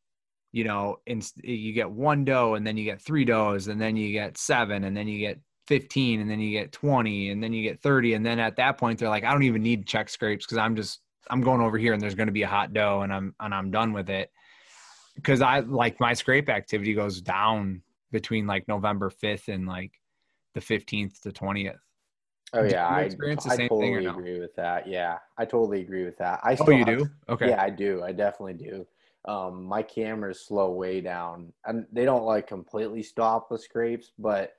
you know in, you get one doe and then you get three does and then you get seven and then you get 15 and then you get 20 and then you get 30 and then at that point they're like i don't even need check scrapes because i'm just i'm going over here and there's going to be a hot doe and i'm and i'm done with it. Because i like my scrape activity goes down between like november 5th and like the 15th to 20th oh yeah i, I same thing or totally no? agree with that yeah i totally agree with that i oh you do okay Yeah, I do. I definitely do. Um, my cameras slow way down, and they don't like completely stop the scrapes, but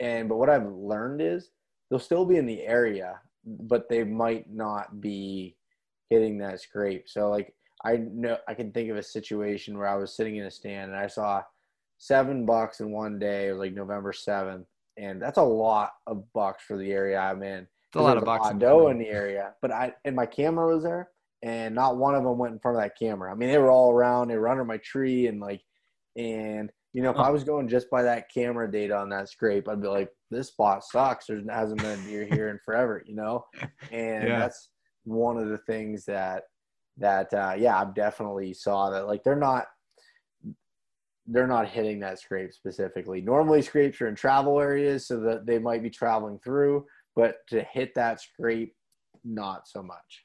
and but what I've learned is they'll still be in the area, but they might not be hitting that scrape. So like I know I can think of a situation where I was sitting in a stand and I saw seven bucks in one day. It was like November seventh, and that's a lot of bucks for the area I'm in. it's a lot of bucks in doe Maine. in the area, but I and my camera was there, and not one of them went in front of that camera. I mean, they were all around. They were under my tree, and like, and you know, if I was going just by that camera data on that scrape, I'd be like, this spot sucks. There hasn't been a deer here in forever, you know, *laughs* and Yeah. that's one of the things that that uh, yeah, I've definitely saw that. Like, they're not they're not hitting that scrape specifically. Normally, scrapes are in travel areas, so that they might be traveling through, but to hit that scrape, not so much.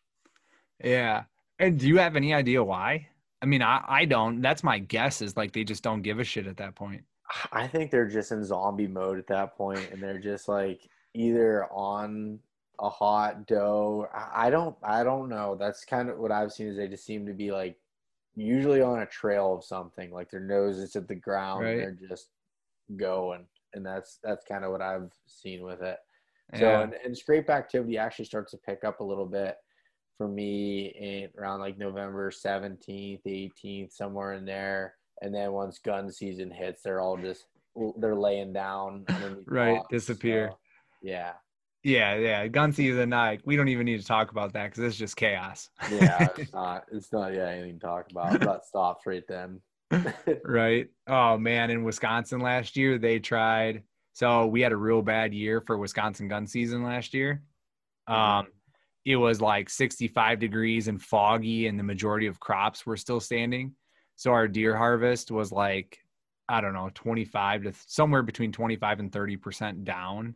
Yeah. And do you have any idea why? I mean, I, I don't. That's my guess is like they just don't give a shit at that point. I think they're just in zombie mode at that point, and they're just like either on a hot doe. I I don't, I don't know. That's kind of what I've seen is they just seem to be like usually on a trail of something, like their nose is at the ground, Right. and they're just going, and that's that's kind of what I've seen with it. So and, and scrape activity actually starts to pick up a little bit for me in around like November 17th, 18th, somewhere in there. And then once gun season hits, they're all just they're laying down *laughs* Right, disappear. So, yeah. Yeah, yeah. Gun season, like we don't even need to talk about that because it's just chaos. yeah, *laughs* it's not. It's not. Yeah, anything to talk about. That stops right then. *laughs* right. Oh man, in Wisconsin last year they tried. So we had a real bad year for Wisconsin gun season last year. Um, it was like 65 degrees and foggy, and the majority of crops were still standing. So our deer harvest was like, I don't know, 25 to somewhere between 25 and 30 percent down.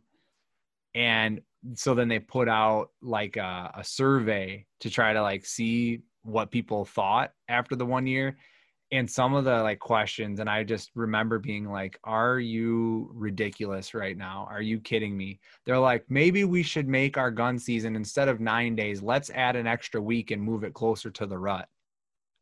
And so then they put out like a, a survey to try to like see what people thought after the one year. And some of the like questions and i just remember being like are you ridiculous right now? Are you kidding me? They're like maybe we should make our gun season instead of nine days. Let's add an extra week and move it closer to the rut.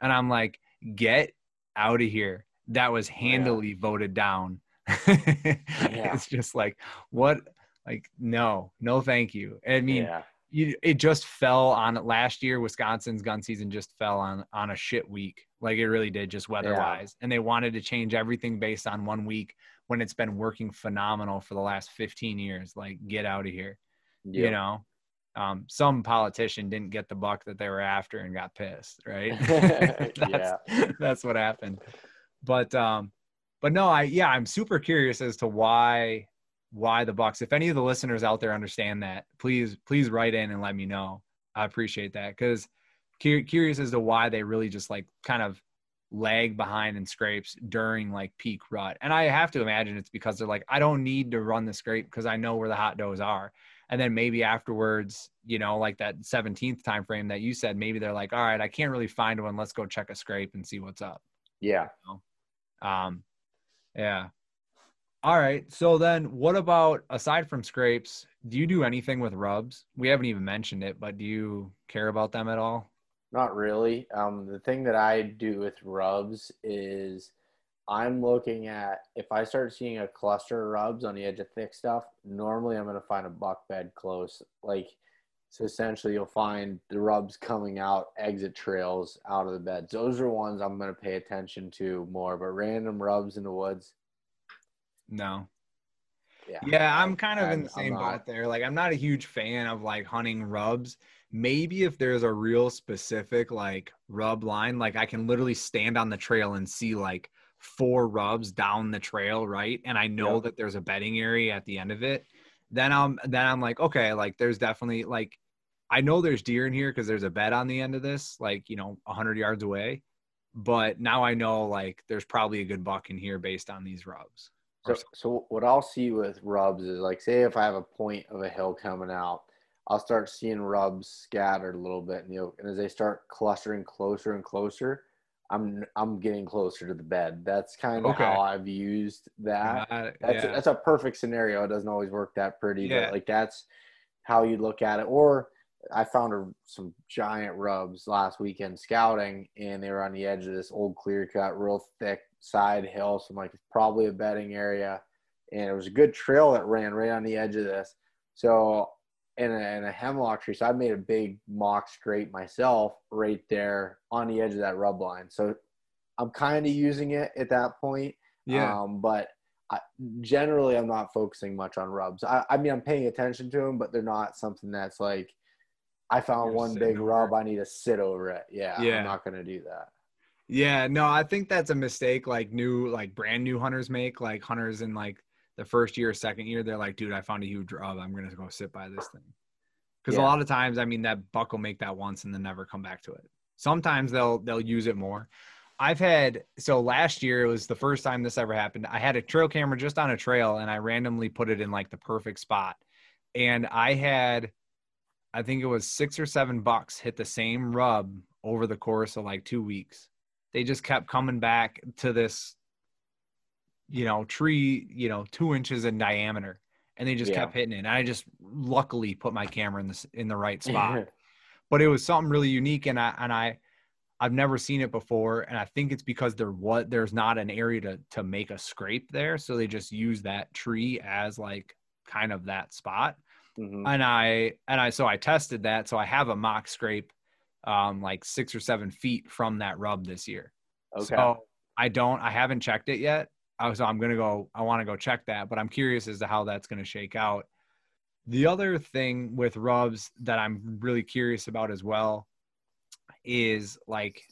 And i'm like get out of here. That was handily yeah. voted down. *laughs* Yeah. it's just like what like no no thank you i mean yeah you, it just fell on last year. Wisconsin's gun season just fell on on a shit week, like it really did, just weather wise. Yeah. And they wanted to change everything based on one week when it's been working phenomenal for the last 15 years. Like, get out of here, you know. Um, some politician didn't get the buck that they were after and got pissed, right? *laughs* *laughs* that's, yeah, that's what happened. But um, but no, I yeah, I'm super curious as to why why the Bucks. If any of the listeners out there understand that, please please write in and let me know. I appreciate that because curious as to why they really just like kind of lag behind in scrapes during like peak rut. And I have to imagine it's because they're like, I don't need to run the scrape because I know where the hot does are. And then maybe afterwards, you know, like that 17th time frame that you said, maybe they're like, all right, I can't really find one. Let's go check a scrape and see what's up. Yeah. You know? Um, yeah. All right. So then what about aside from scrapes, do you do anything with rubs? We haven't even mentioned it, but do you care about them at all? Not really. Um, the thing that I do with rubs is I'm looking at if I start seeing a cluster of rubs on the edge of thick stuff, normally I'm going to find a buck bed close. Like, so essentially you'll find the rubs coming out, exit trails out of the beds. Those are ones I'm going to pay attention to more, but random rubs in the woods, no. Yeah, yeah I'm kind of in the same boat there. Like, I'm not a huge fan of like hunting rubs. Maybe if there's a real specific like rub line, like I can literally stand on the trail and see like four rubs down the trail, right? And I know yep. that there's a bedding area at the end of it. Then I'm then I'm like, okay, like there's definitely like I know there's deer in here because there's a bed on the end of this, like you know, a hundred yards away. But now I know like there's probably a good buck in here based on these rubs. So, so what I'll see with rubs is like, say if I have a point of a hill coming out, I'll start seeing rubs scattered a little bit in the oak, and as they start clustering closer and closer, I'm I'm getting closer to the bed. That's kind of okay. how I've used that. Uh, that's yeah. a, that's a perfect scenario. It doesn't always work that pretty, yeah. but like that's how you look at it. Or I found a, some giant rubs last weekend scouting, and they were on the edge of this old clear cut, real thick side hill. So I'm like, it's probably a bedding area. And it was a good trail that ran right on the edge of this. So, in a, in a hemlock tree. So I made a big mock scrape myself right there on the edge of that rub line. So I'm kind of using it at that point. Yeah. Um, but I, generally, I'm not focusing much on rubs. I, I mean, I'm paying attention to them, but they're not something that's like, I found You're one big rub. I need to sit over it. Yeah, yeah. I'm not going to do that. Yeah, no, I think that's a mistake like new like brand new hunters make. Like hunters in like the first year second year, they're like, dude, I found a huge rub. I'm gonna go sit by this thing. Because yeah. a lot of times, I mean, that buck will make that once and then never come back to it. Sometimes they'll they'll use it more. I've had so last year it was the first time this ever happened. I had a trail camera just on a trail and I randomly put it in like the perfect spot. And I had I think it was six or seven bucks hit the same rub over the course of like two weeks they just kept coming back to this you know tree you know two inches in diameter and they just yeah. kept hitting it. And i just luckily put my camera in the in the right *laughs* spot. But it was something really unique and i and i i've never seen it before. And i think it's because there what there's not an area to to make a scrape there. So they just use that tree as like kind of that spot. Mm-hmm. and i and i so i tested that. So i have a mock scrape um, like six or seven feet from that rub this year. Okay. So I don't, I haven't checked it yet. I so I'm going to go, I want to go check that, but I'm curious as to how that's going to shake out. The other thing with rubs that I'm really curious about as well is like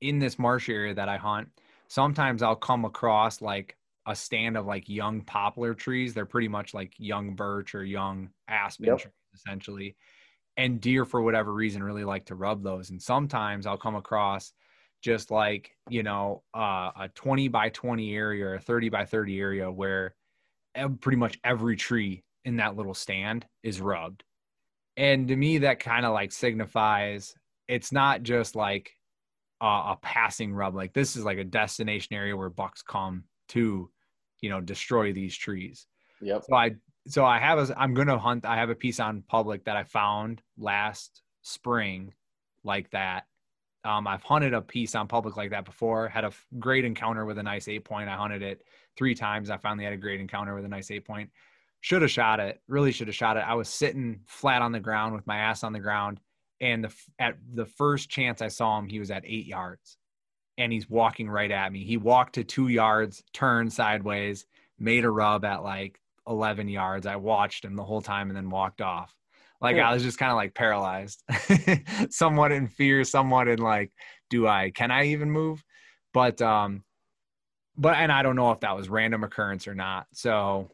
in this marsh area that I hunt, sometimes I'll come across like a stand of like young poplar trees. They're pretty much like young birch or young aspen Yep. trees, essentially. And deer, for whatever reason, really like to rub those. And sometimes I'll come across just like, you know, uh, a 20 by 20 area or a 30 by 30 area where pretty much every tree in that little stand is rubbed. And to me, that kind of like signifies it's not just like a, a passing rub. Like this is like a destination area where bucks come to, you know, destroy these trees. Yep. So I so I have a I'm gonna hunt. I have a piece on public that I found last spring, like that. Um, I've hunted a piece on public like that before. Had a great encounter with a nice eight point. I hunted it three times. I finally had a great encounter with a nice eight point. Should have shot it. Really should have shot it. I was sitting flat on the ground with my ass on the ground, and the at the first chance I saw him, he was at eight yards, and he's walking right at me. He walked to two yards, turned sideways, made a rub at like 11 yards. I watched him the whole time and then walked off. Like. I was just kind of like paralyzed, *laughs* somewhat in fear, somewhat in like, do I, can I even move? But, um, but, and I don't know if that was random occurrence or not. So,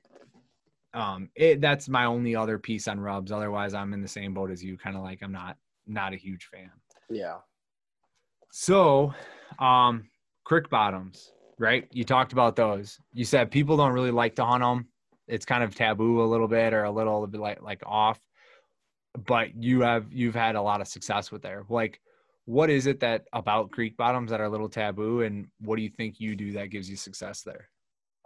um, it, that's my only other piece on rubs. Otherwise I'm in the same boat as you. Kind of like, I'm not, not a huge fan. Yeah. So, um, creek bottoms, right? You talked about those. You said people don't really like to hunt them. It's kind of taboo a little bit or a little bit like like off. But you have you've had a lot of success with there. Like, what is it that about creek bottoms that are a little taboo, and what do you think you do that gives you success there?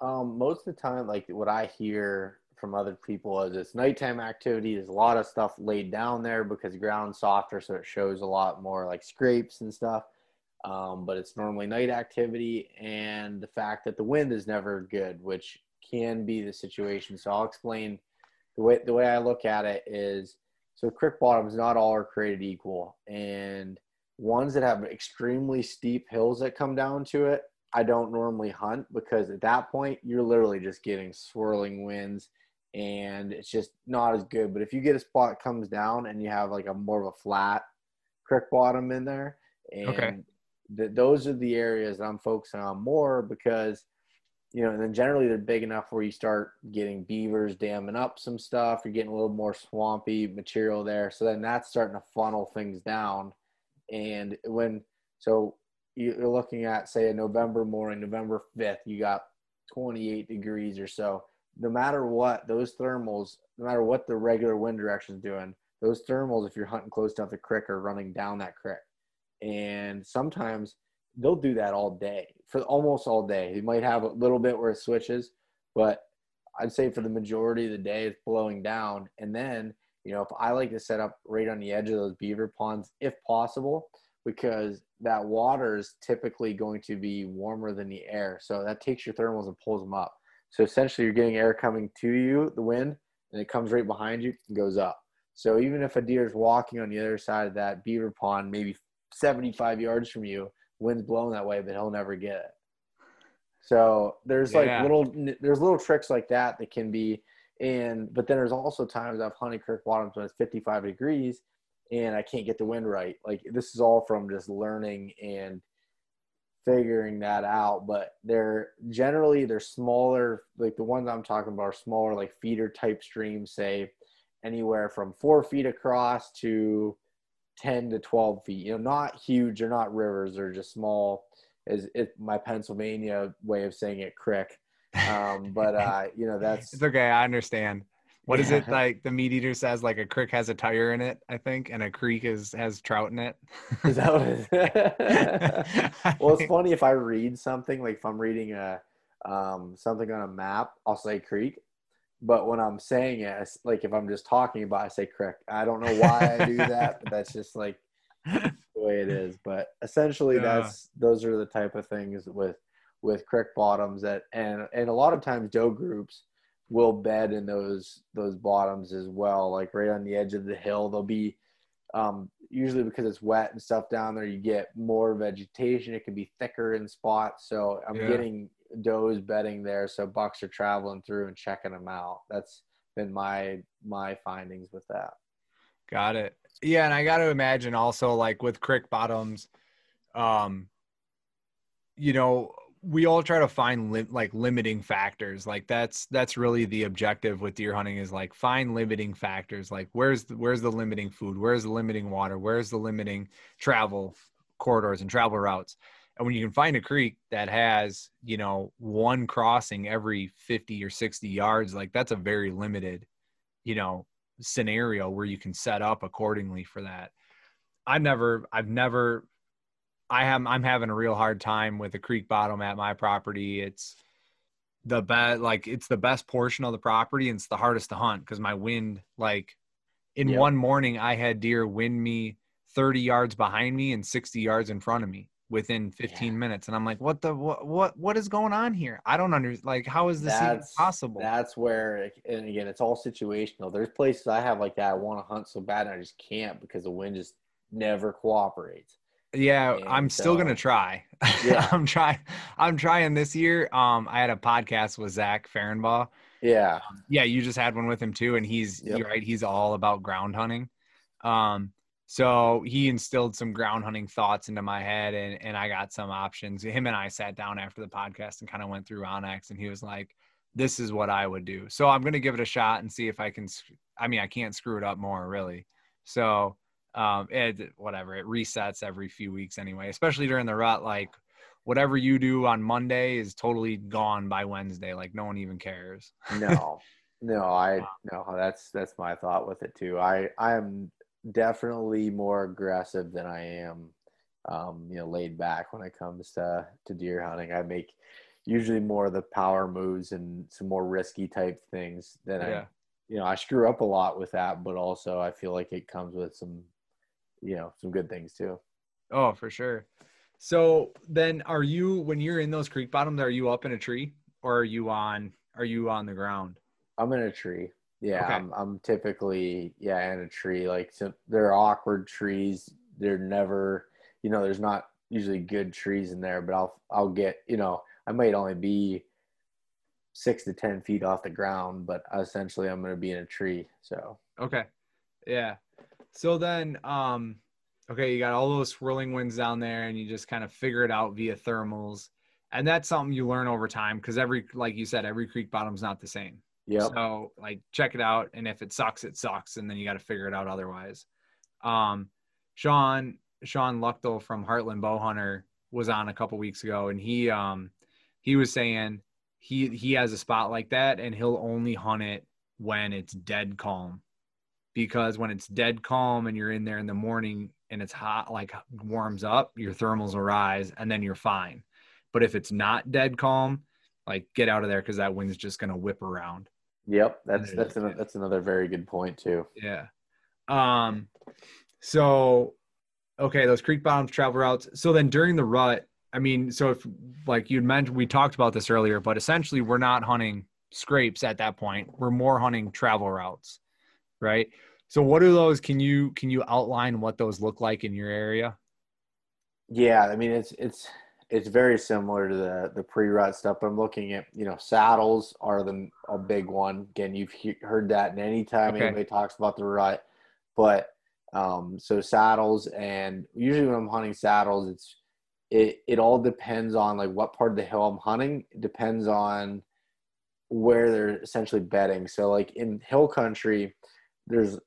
Um, most of the time, like what I hear from other people is it's nighttime activity. There's a lot of stuff laid down there because ground's softer, so it shows a lot more like scrapes and stuff. Um, but it's normally night activity, and the fact that the wind is never good, which can be the situation. So I'll explain the way the way I look at it is so creek bottoms not all are created equal, and ones that have extremely steep hills that come down to it I don't normally hunt because at that point you're literally just getting swirling winds and it's just not as good. But if you get a spot that comes down and you have like a more of a flat creek bottom in there, and Okay. th- those are the areas that I'm focusing on more because you know, and then generally they're big enough where you start getting beavers damming up some stuff. You're getting a little more swampy material there. So then that's starting to funnel things down. And when, so you're looking at, say, a November morning, November 5th, you got 28 degrees or so. No matter what, those thermals, no matter what the regular wind direction is doing, those thermals, if you're hunting close to the creek, are running down that creek. And sometimes they'll do that all day for almost all day. You might have a little bit where it switches, but I'd say for the majority of the day it's blowing down. And then, you know, if I like to set up right on the edge of those beaver ponds, if possible, because that water is typically going to be warmer than the air. So that takes your thermals and pulls them up. So essentially you're getting air coming to you, the wind, and it comes right behind you and goes up. So even if a deer is walking on the other side of that beaver pond, maybe 75 yards from you, wind's blowing that way, but he'll never get it. So there's Yeah. like little there's little tricks like that that can be and but then there's also times I've hunted creek bottoms when it's 55 degrees and I can't get the wind right. Like this is all from just learning and figuring that out. But they're generally they're smaller. Like the ones I'm talking about are smaller, like feeder type streams, say anywhere from four feet across to 10 to 12 feet. You know, not huge. They're not rivers. They're just small. Is it my Pennsylvania way of saying it? Crick. Um, *laughs* but uh, you know that's It's okay. I understand. What is it like? The meat eater says like a crick has a tire in it, I think, and a creek is has trout in it. *laughs* is that what it is? *laughs* Well, it's funny if I read something like if I'm reading a um, something on a map, I'll say creek. But when I'm saying it, like if I'm just talking about, it, I say creek. I don't know why I do *laughs* that, but that's just like the way it is. But essentially, Yeah. that's those are the type of things with with creek bottoms that and and a lot of times doe groups will bed in those those bottoms as well, like right on the edge of the hill. They'll be um, usually because it's wet and stuff down there. You get more vegetation. It can be thicker in spots. So I'm Yeah. getting does bedding there, so bucks are traveling through and checking them out. That's been my my findings with that. Got it. Yeah, and I got to imagine also like with creek bottoms, um, you know, we all try to find li- like limiting factors. Like that's that's really the objective with deer hunting is like find limiting factors. Like where's the, where's the limiting food? Where's the limiting water? Where's the limiting travel corridors and travel routes? And when you can find a creek that has, you know, one crossing every 50 or 60 yards, like that's a very limited, you know, scenario where you can set up accordingly for that. I've never, I've never, I am, I'm having a real hard time with the creek bottom at my property. It's the best, like it's the best portion of the property and it's the hardest to hunt because my wind, like in one morning, I had deer wind me 30 yards behind me and 60 yards in front of me within 15 Yeah. minutes. And I'm like, what the, what, what, what is going on here? I don't understand like, how is this even That's possible? That's where, and again, it's all situational. There's places I have like that. I want to hunt so bad, and I just can't because the wind just never cooperates. Yeah, And, I'm still uh, gonna try. *laughs* yeah. I'm trying. I'm trying this year. Um, I had a podcast with Zach Farrenbaugh. Yeah, Yeah, you just had one with him too, and he's Yep. you're right. He's all about ground hunting. Um, so he instilled some ground hunting thoughts into my head, and and I got some options. Him and I sat down after the podcast and kind of went through onX, and he was like, "This is what I would do." So I'm gonna give it a shot and see if I can. I mean, I can't screw it up more, really. So um, it whatever it resets every few weeks anyway, especially during the rut. Like whatever you do on Monday is totally gone by Wednesday. Like no one even cares. no, no, I *laughs* no. That's that's my thought with it too. I I am definitely more aggressive than I am, um, you know, laid back when it comes to to deer hunting. I make usually more of the power moves and some more risky type things than I you know, I screw up a lot with that, but also I feel like it comes with some, you know, some good things too. Oh, for sure. So then are you when you're in those creek bottoms, are you up in a tree or are you on are you on the ground? I'm in a tree. Yeah, Okay. I'm, I'm typically yeah in a tree. Like so they're awkward trees. They're never, you know, there's not usually good trees in there. But I'll I'll get, you know, I might only be six to ten feet off the ground, but essentially I'm going to be in a tree. So Okay. Yeah. So then um okay, you got all those swirling winds down there and you just kind of figure it out via thermals. And that's something you learn over time because every like you said, every creek bottom's not the same. Yep, So like check it out, and if it sucks, it sucks, and then you got to figure it out otherwise. Um, Sean Sean Luchtel from Heartland Bowhunter was on a couple weeks ago, and he um he was saying he he has a spot like that, and he'll only hunt it when it's dead calm, because when it's dead calm and you're in there in the morning and it's hot, like warms up, your thermals will rise, and then you're fine. But if it's not dead calm, like get out of there because that wind's just gonna whip around. Yep. That's that's an, that's another very good point too. Yeah. Um so okay, those creek bottoms travel routes. So then during the rut, I mean, so if like you'd mentioned we talked about this earlier, but essentially we're not hunting scrapes at that point. We're more hunting travel routes. Right? So what are those can you can you outline what those look like in your area? Yeah, I mean it's it's it's very similar to the the pre-rut stuff. I'm looking at you know saddles are the a big one. Again, you've he- heard that in any time Okay. anybody talks about the rut, but um, so saddles and usually when I'm hunting saddles, it's it it all depends on like what part of the hill I'm hunting. It depends on where they're essentially bedding. So like in hill country, there's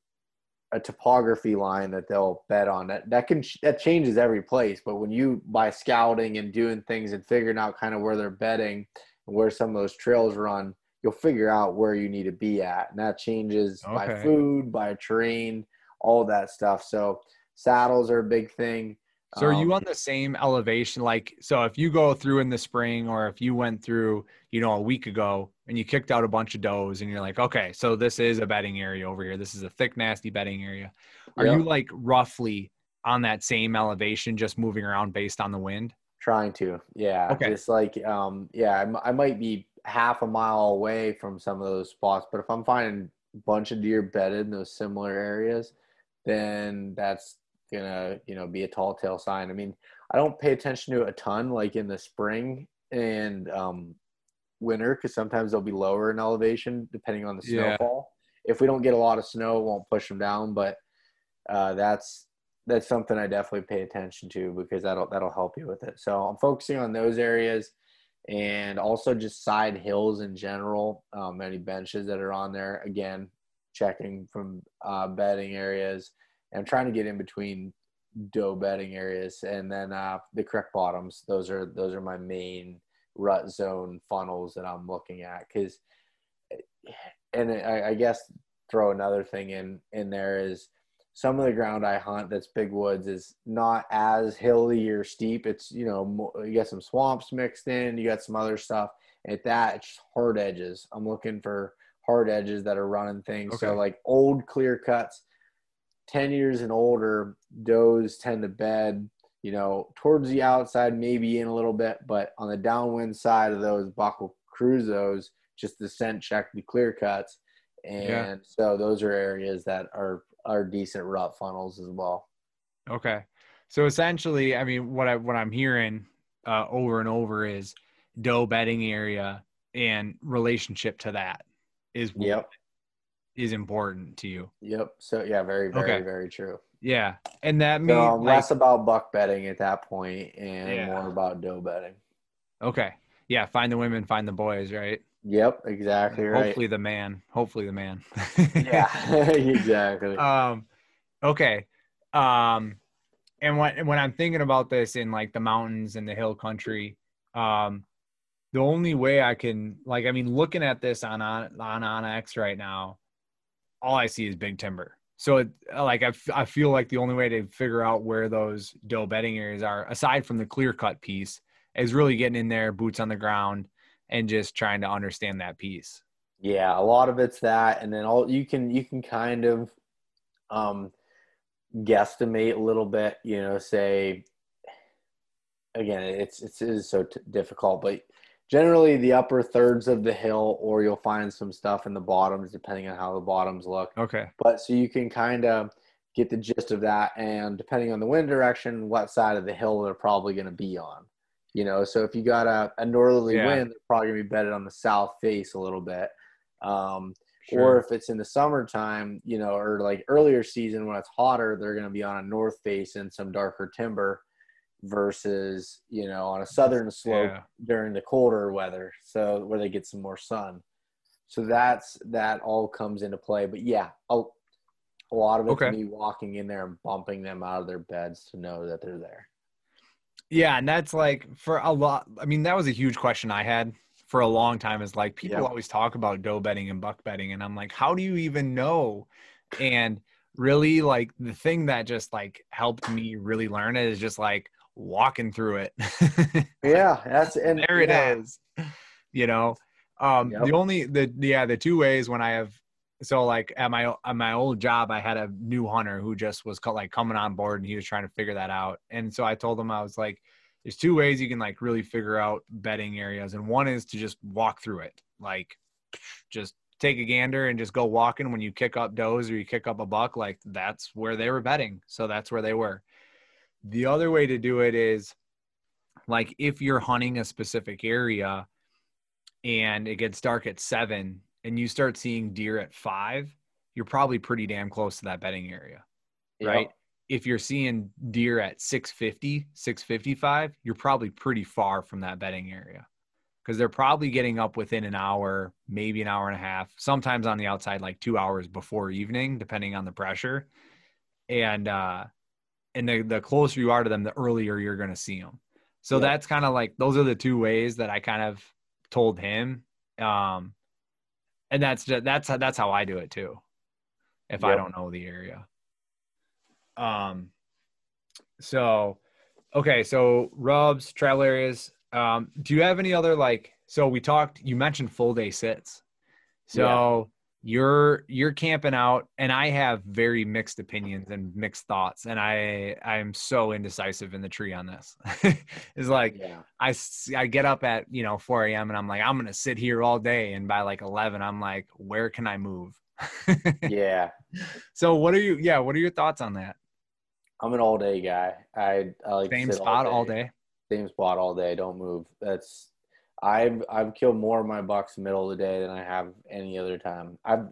a topography line that they'll bet on. That that can that changes every place but when you by scouting and doing things and figuring out kind of where they're betting and where some of those trails run you'll figure out where you need to be at. And that changes by food by terrain all that stuff. So saddles are a big thing. So are you Um, on the same elevation? Like, so if you go through in the spring, or if you went through, you know, a week ago and you kicked out a bunch of does, and you're like, okay, so this is a bedding area over here. This is a thick, nasty bedding area. Are Yep. you like roughly on that same elevation, just moving around based on the wind? Trying to, yeah. Okay. It's like, um, yeah, I might be half a mile away from some of those spots, but if I'm finding a bunch of deer bedded in those similar areas, then that's gonna, you know, be a tall tale sign. I mean, I don't pay attention to it a ton, like in the spring and um, winter, because sometimes they'll be lower in elevation depending on the Yeah. snowfall. if we don't get a lot of snow, it won't push them down. But uh, that's that's something I definitely pay attention to because that'll that'll help you with it. So I'm focusing on those areas and also just side hills in general. Um, any benches that are on there. Again, checking from uh, bedding areas and trying to get in between doe bedding areas and then uh, the creek bottoms. Those are those are my main rut zone funnels that I'm looking at because eh, and I, I guess throw another thing in in there is some of the ground I hunt that's big woods is not as hilly or steep. It's you know you got some swamps mixed in, you got some other stuff. At that, it's hard edges. I'm looking for hard edges that are running things. Okay. So like old clear cuts, ten years and older, does tend to bed. You know, towards the outside, maybe in a little bit, but on the downwind side of those buckle Cruzos, just the scent check the clear cuts and yeah. so those are areas that are are decent rut funnels as well. Okay, so essentially, I mean, what I what I'm hearing uh, over and over is doe bedding area and relationship to that is yep is important to you. Yep. So yeah, very very okay. very true. Yeah, and that means so, less about buck betting at that point and yeah. more about doe betting. Okay. Yeah, find the women, find the boys, right? Yep, exactly right. Hopefully the man. Hopefully the man. yeah, *laughs* *laughs* exactly. Um, okay. Um, and when when I'm thinking about this in like the mountains and the hill country, um, the only way I can like, I mean, looking at this on on on onX right now, all I see is big timber. So it, like I, f- I feel like the only way to figure out where those doe bedding areas are, aside from the clear cut piece, is really getting in there, boots on the ground, and just trying to understand that piece. Yeah, a lot of it's that, and then all you can you can kind of um, guesstimate a little bit. You know, say again, it's it's it is so t- difficult, but generally the upper thirds of the hill, or you'll find some stuff in the bottoms, depending on how the bottoms look. Okay. But so you can kind of get the gist of that, and depending on the wind direction, what side of the hill they're probably going to be on. You know, so if you got a, a northerly yeah. wind, they're probably gonna be bedded on the south face a little bit. Um, sure. Or if it's in the summertime, you know, or like earlier season when it's hotter, they're gonna be on a north face and some darker timber versus you know on a southern slope yeah. during the colder weather, so where they get some more sun. So that's that all comes into play. But yeah, a, a lot of it okay. me walking in there and bumping them out of their beds to know that they're there. Yeah, and that's like for a lot. I mean, that was a huge question I had for a long time. Is like people yeah. always talk about doe bedding and buck bedding, and I'm like, how do you even know? And really, like the thing that just like helped me really learn it is just like walking through it. *laughs* yeah, that's and there it yeah. is. You know, um, yep. the only the yeah the two ways when I have so like at my at my old job i had a new hunter who just was like coming on board and he was trying to figure that out and so i told him i was like there's two ways you can like really figure out bedding areas and one is to just walk through it like just take a gander and just go walking when you kick up does or you kick up a buck like that's where they were bedding so that's where they were the other way to do it is like if you're hunting a specific area and it gets dark at seven and you start seeing deer at five, you're probably pretty damn close to that bedding area, right? If you're seeing deer at 650, 655, you're probably pretty far from that bedding area because they're probably getting up within an hour, maybe an hour and a half, sometimes on the outside, like two hours before evening, depending on the pressure. And, uh, and the, the closer you are to them, the earlier you're going to see them. So that's kind of like, those are the two ways that I kind of told him. Um, and that's just, that's that's how I do it too. If yep. I don't know the area. Um. So, okay. So rubs, travel areas. Um. Do you have any other like? So we talked. You mentioned full day sits. So you're you're camping out and i have very mixed opinions and mixed thoughts and i i'm so indecisive in the tree on this. *laughs* It's like yeah. i i get up at you know 4 a.m and i'm like i'm gonna sit here all day and by like 11 i'm like where can i move? *laughs* Yeah. So what are you yeah what are your thoughts on that? I'm an all day guy. I, I like same spot all day. all day? Same spot all day. Don't move. That's I've I've killed more of my bucks middle of the day than I have any other time. I've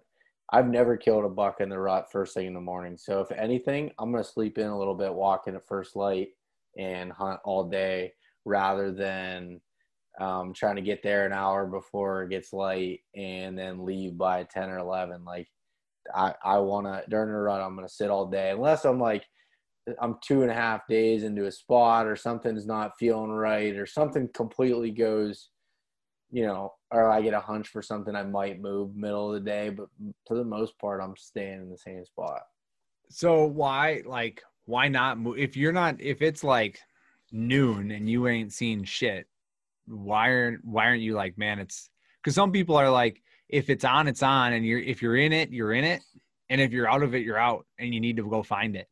I've never killed a buck in the rut first thing in the morning. So if anything, I'm gonna sleep in a little bit, walk in at first light, and hunt all day rather than um, trying to get there an hour before it gets light and then leave by 10 or 11. Like I, I want to during the rut, I'm to sit all day unless I'm like, I'm two and a half days into a spot or something's not feeling right or something completely goes, you know, or I get a hunch for something I might move middle of the day. But for the most part, I'm staying in the same spot. So why, like, why not move? If you're not, if it's like noon and you ain't seen shit, why aren't why aren't you like, man? It's because some people are like, if it's on, it's on, and you're if you're in it, you're in it, and if you're out of it, you're out, and you need to go find it.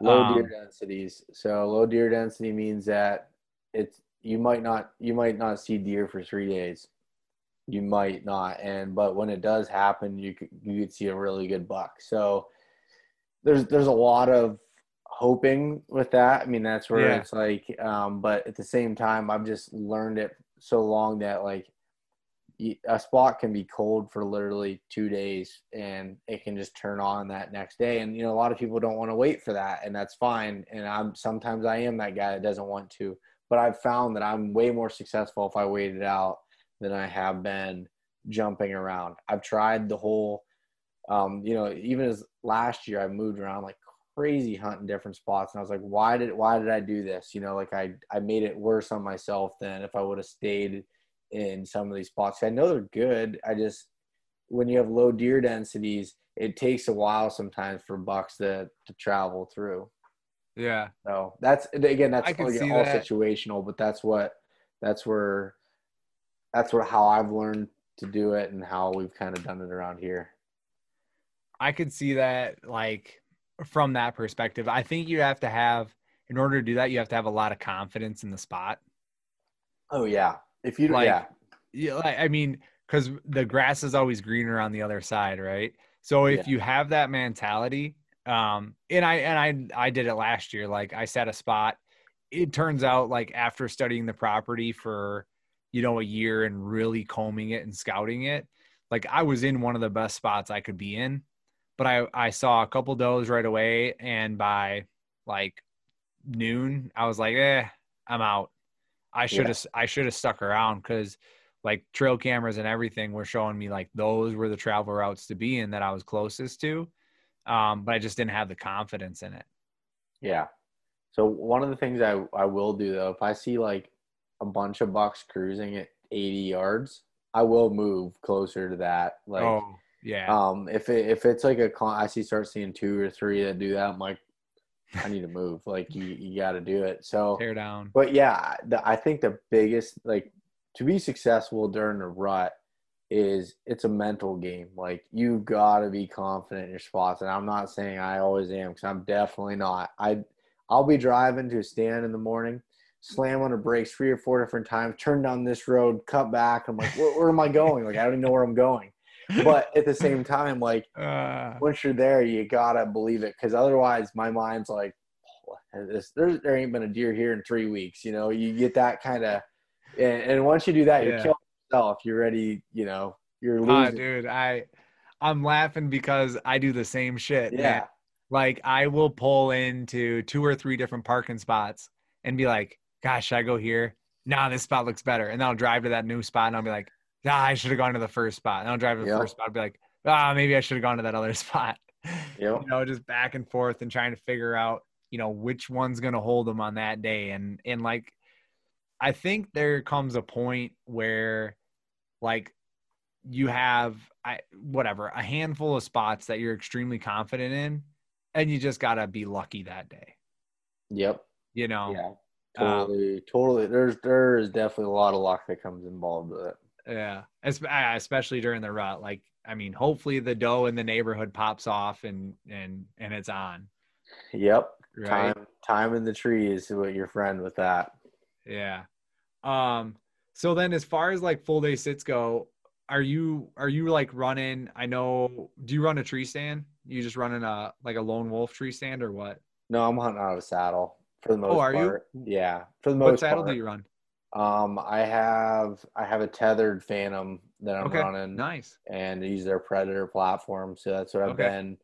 Low Um, deer densities. So low deer density means that it's you might not you might not see deer for three days. You might not, and but when it does happen, you could you could see a really good buck. So there's there's a lot of hoping with that. I mean, that's where Yeah. it's like, um, but at the same time, I've just learned it so long that like a spot can be cold for literally two days and it can just turn on that next day. And you know, a lot of people don't want to wait for that, and that's fine. And I'm sometimes I am that guy that doesn't want to, but I've found that I'm way more successful if I wait it out than I have been jumping around. I've tried the whole, um, you know, even as last year I moved around like crazy hunting different spots, and I was like, why did why did I do this? You know, like I I made it worse on myself than if I would have stayed in some of these spots. I know they're good. I just when you have low deer densities, it takes a while sometimes for bucks to to travel through. Yeah, So that's again, that's all, see all that. situational, but that's what that's where that's where how I've learned to do it and how we've kind of done it around here. I could see that like from that perspective. I think you have to have in order to do that, you have to have a lot of confidence in the spot. Oh yeah, if you Like- yeah Yeah, I mean, because the grass is always greener on the other side, right? So if Yeah. you have that mentality, um, and I and I I did it last year. Like I set a spot. It turns out like after studying the property for you know a year and really combing it and scouting it, like I was in one of the best spots I could be in. But I I saw a couple does right away, and by like noon, I was like, eh, I'm out. I should have I should have stuck around because like trail cameras and everything were showing me like those were the travel routes to be in that I was closest to. Um, but I just didn't have the confidence in it. yeah. So one of the things I I will do though, if I see like a bunch of bucks cruising at 80 yards, I will move closer to that. Like oh, yeah. um if it if it's like a con I see start seeing two or three that do that, I'm like I need to *laughs* move. Like you you got to do it. So Tear down. But yeah, the, I think the biggest like to be successful during the rut is it's a mental game. Like you've got to be confident in your spots, and I'm not saying I always am because I'm definitely not. I I'll be driving to a stand in the morning, slam on the brakes three or four different times, turn down this road, cut back. I'm like, where, where am I going? Like I don't even know where I'm going. But at the same time, like *laughs* Uh, once you're there, you gotta believe it because otherwise, my mind's like, oh, this, there, there ain't been a deer here in three weeks. You know, you get that kind of, and, and once you do that, you're killing yourself. You're ready. You know, you're losing. dude, I I'm laughing because I do the same shit. man. yeah, Like I will pull into two or three different parking spots and be like, gosh, should I go here? Nah, this spot looks better. And then I'll drive to that new spot and I'll be like, ah, I should have gone to the first spot. And I'll drive to the Yep. first spot and be like, ah, maybe I should have gone to that other *laughs* spot. Yep. You know, just back and forth and trying to figure out, you know, which one's gonna hold them on that day. And and like I think there comes a point where like you have I whatever, a handful of spots that you're extremely confident in, and you just gotta be lucky that day. yep, You know? yeah, Um, totally, totally. There's there is definitely a lot of luck that comes involved with it. Yeah, uh, especially during the rut. Like, I mean, hopefully the doe in the neighborhood pops off and and and it's on. Yep, Right? time time in the tree is what your friend with that. Yeah. Um. So then, as far as like full day sits go, are you are you like running? I know. Do you run a tree stand? You just running a like a lone wolf tree stand or what? No, I'm hunting out of saddle for the most Oh, are you? Yeah, for the most What saddle part. do you run? Um, I have I have a Tethrd Phantom that I'm Okay. running Nice. and use their Predator platform. So that's what I've Okay. been.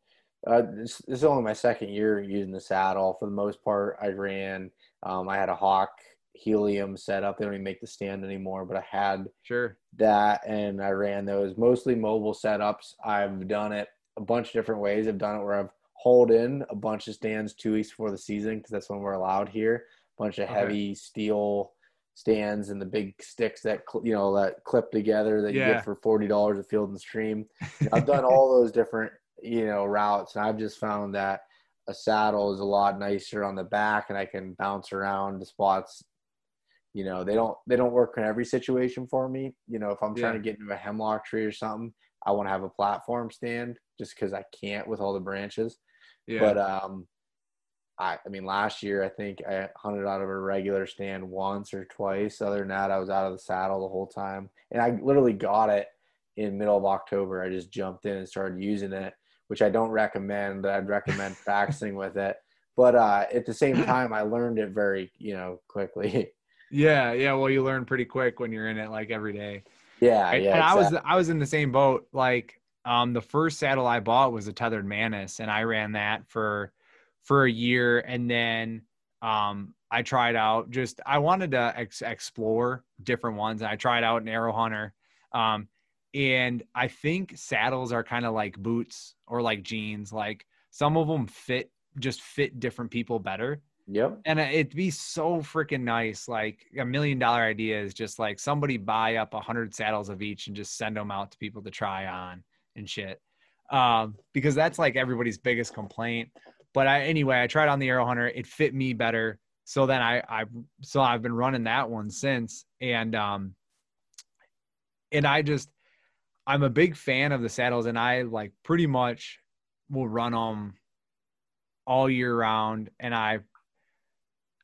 Uh, this, this is only my second year using the saddle. For the most part, I ran. Um, I had a Hawk Helium setup. They don't even make the stand anymore, but I had Sure. that and I ran those mostly mobile setups. I've done it a bunch of different ways. I've done it where I've hauled in a bunch of stands two weeks before the season because that's when we're allowed here. A bunch of Okay. heavy steel stands and the big sticks that you know that clip together that you get for forty dollars at Field and Stream. *laughs* I've done all those different you know routes, and I've just found that a saddle is a lot nicer on the back, and I can bounce around the spots you know they don't they don't work in every situation for me. You know if i'm trying Yeah. to get into a hemlock tree or something i want to have a platform stand just because i can't with all the branches. Yeah. but um I, I mean last year i think i hunted out of a regular stand once or twice. Other than that i was out of the saddle the whole time. And i literally got it in middle of october. I just jumped in and started using it which i don't recommend that i'd recommend *laughs* practicing with it. But uh, at the same *laughs* time i learned it very you know quickly *laughs* yeah. Yeah. Well, you learn pretty quick when you're in it like every day. yeah Right? yeah and I was. I was in the same boat. Like um the first saddle I bought was a Tethrd Mantis and I ran that for for a year and then um I tried out just I wanted to ex- explore different ones. and I tried out an Aero Hunter. Um and I think saddles are kind of like boots or like jeans. Like some of them fit just fit different people better Yep. and it'd be so freaking nice like a million dollar idea is just like somebody buy up a hundred saddles of each and just send them out to people to try on and shit. Um because that's like everybody's biggest complaint. But i anyway i tried on the Aero Hunter. It fit me better. So then i i so i've been running that one since. And um and i just i'm a big fan of the saddles and i like pretty much will run them all year round. And i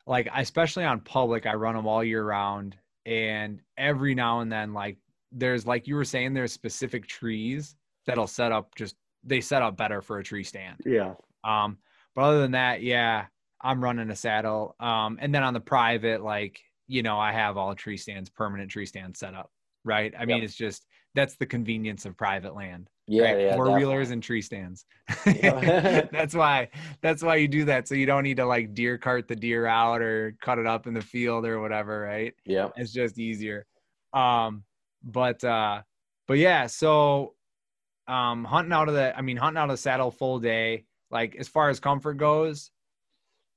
like especially on public i run them all year round and every now and then like there's like you were saying there's specific trees that'll set up just they set up better for a tree stand Yeah. um but other than that yeah i'm running a saddle um and then on the private like you know i have all tree stands permanent tree stands set up right i mean Yep. it's just that's the convenience of private land Yeah. right? Yeah. four wheelers and tree stands. *laughs* Yeah. *laughs* that's why that's why you do that. So you don't need to like deer cart the deer out or cut it up in the field or whatever, right? Yep. It's just easier. Um, but uh, but yeah, so um, hunting out of the, I mean, hunting out of saddle full day, like as far as comfort goes,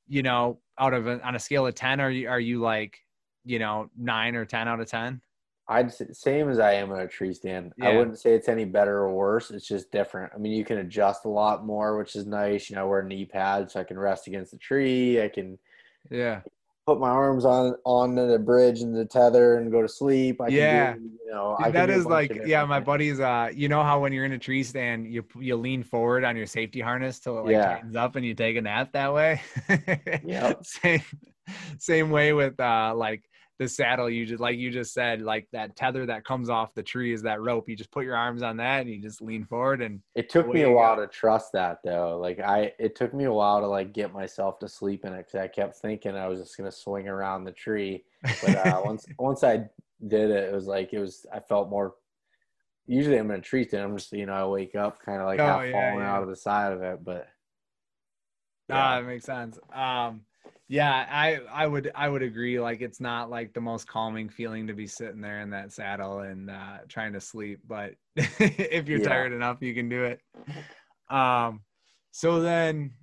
you know, out of a, on a scale of ten, are you are you like, you know, nine or ten out of ten? I'd say same as I am in a tree stand. I wouldn't say it's any better or worse. It's just different. I mean, you can adjust a lot more, which is nice. You know, I wear knee pads so I can rest against the tree. I can Yeah, put my arms on on the bridge and the tether and go to sleep. I can Yeah. do, you know, I Dude, can that is like yeah my buddies, uh you know how when you're in a tree stand you you lean forward on your safety harness till it like Yeah. tightens up and you take a nap that way *laughs* yeah, same same way with uh like the saddle you just like you just said like that tether that comes off the tree is that rope you just put your arms on that and you just lean forward and It took me a while go. to trust that though. Like I, it took me a while to like get myself to sleep in it because I kept thinking I was just gonna swing around the tree. But uh, *laughs* once once I did it, it was like it was. I felt more. Usually I'm in a tree stand. I'm just you know I wake up kind of like Oh, half yeah, falling yeah. out of the side of it, but Ah, yeah, that makes sense. Um, yeah, I I would I would agree. Like it's not like the most calming feeling to be sitting there in that saddle and uh, trying to sleep, but *laughs* if you're Yeah. tired enough, you can do it. Um, so then,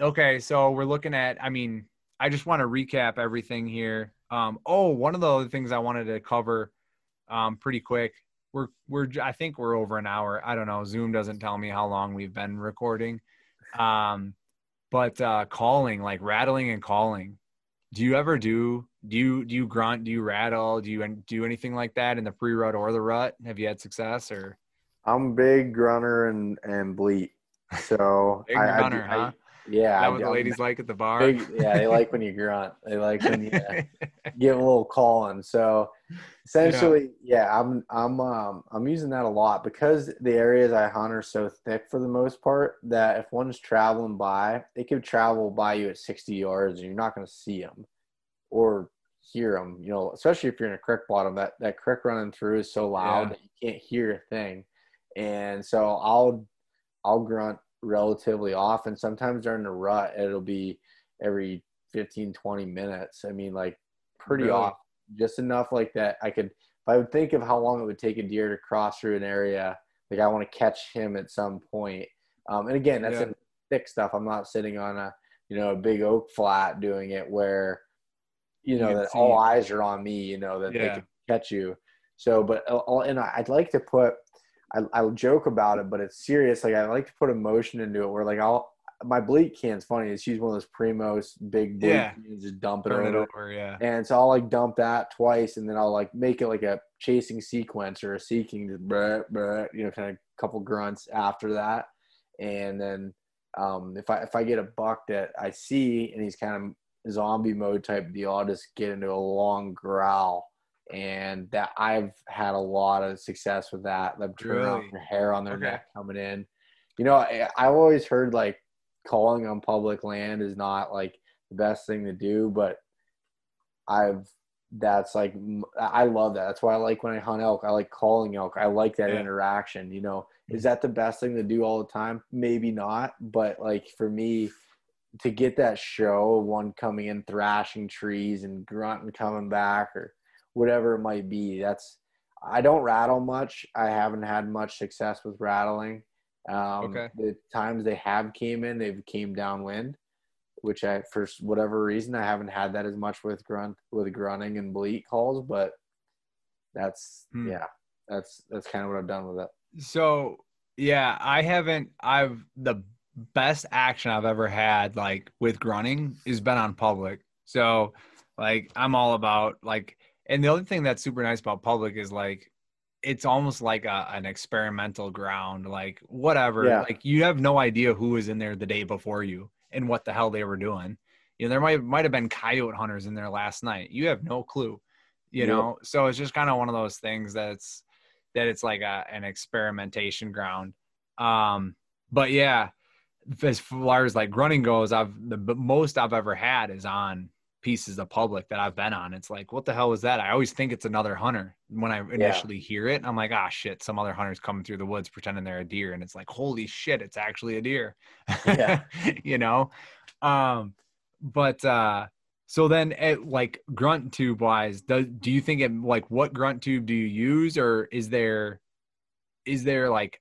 okay, so we're looking at. I mean, I just want to recap everything here. Um, oh, one of the other things I wanted to cover, um, pretty quick. We're we're I think we're over an hour. I don't know. Zoom doesn't tell me how long we've been recording. Um, but uh calling like rattling and calling. Do you ever do do you do you grunt do you rattle do you do anything like that in the pre-rut or the rut? Have you had success or? I'm big grunter and and bleat. So *laughs* big I, runner I- huh yeah, that what the ladies like at the bar. Yeah, they like when you grunt. They like when you. give a little calling. So essentially, yeah, I'm I'm um I'm using that a lot because the areas I hunt are so thick for the most part that if one's traveling by, they could travel by you at 60 yards and you're not going to see them, or hear them. You know, especially if you're in a creek bottom, that that creek running through is so loud Yeah. that you can't hear a thing. And so I'll I'll grunt relatively often. Sometimes during the rut, it'll be every 15, 20 minutes. I mean, like pretty Really? often, just enough like that. I could, if I would think of how long it would take a deer to cross through an area, like I want to catch him at some point. Um, and again, that's Yeah. thick stuff. I'm not sitting on a, you know, a big oak flat doing it where, you You know, can that all eyes are on me, you know, that they can catch you. So, but, I'll- and I'd like to put, I, I'll joke about it, but it's serious. Like I like to put emotion into it where like I'll, my bleat can's funny. It's use one of those Primos big bleat Yeah. cans, just dump it over. it over, yeah. And so I'll like dump that twice and then I'll like make it like a chasing sequence or a seeking, just you know, kind of couple grunts after that. And then um, if I if I get a buck that I see and he's kind of zombie mode type deal, I'll just get into a long growl. And that I've had a lot of success with that. Them turning off Really? their hair on their Okay. neck coming in. You know, I, I've always heard like calling on public land is not like the best thing to do, but I've that's like I love that. That's why I like when I hunt elk. I like calling elk. I like that Yeah. interaction. You know, is that the best thing to do all the time? Maybe not, but like for me, to get that show of one coming in thrashing trees and grunting coming back or whatever it might be. That's I don't rattle much. I haven't had much success with rattling. Um, Okay. The times they have came in, they've came downwind, which I for whatever reason I haven't had that as much with grunt with grunting and bleat calls, but that's Hmm. yeah, that's that's kind of what I've done with it. So yeah, I haven't. I've the best action I've ever had like with grunting has been on public. So like I'm all about like, and the other thing that's super nice about public is like it's almost like a, an experimental ground. Like whatever, Yeah. like you have no idea who was in there the day before you and what the hell they were doing. You know, there might might have been coyote hunters in there last night. You have no clue. You Yep. know, so it's just kind of one of those things that's that it's like a, an experimentation ground. Um, but yeah, as far as like running goes, I've the most I've ever had is on pieces of public that I've been on. It's like, what the hell was that? I always think it's another hunter when I initially hear it. I'm like, ah, shit, some other hunter's coming through the woods pretending they're a deer, and it's like, holy shit, it's actually a deer. Yeah. *laughs* you know, um, but uh, so then, at, like grunt tube wise, do, do you think it like what grunt tube do you use, or is there is there like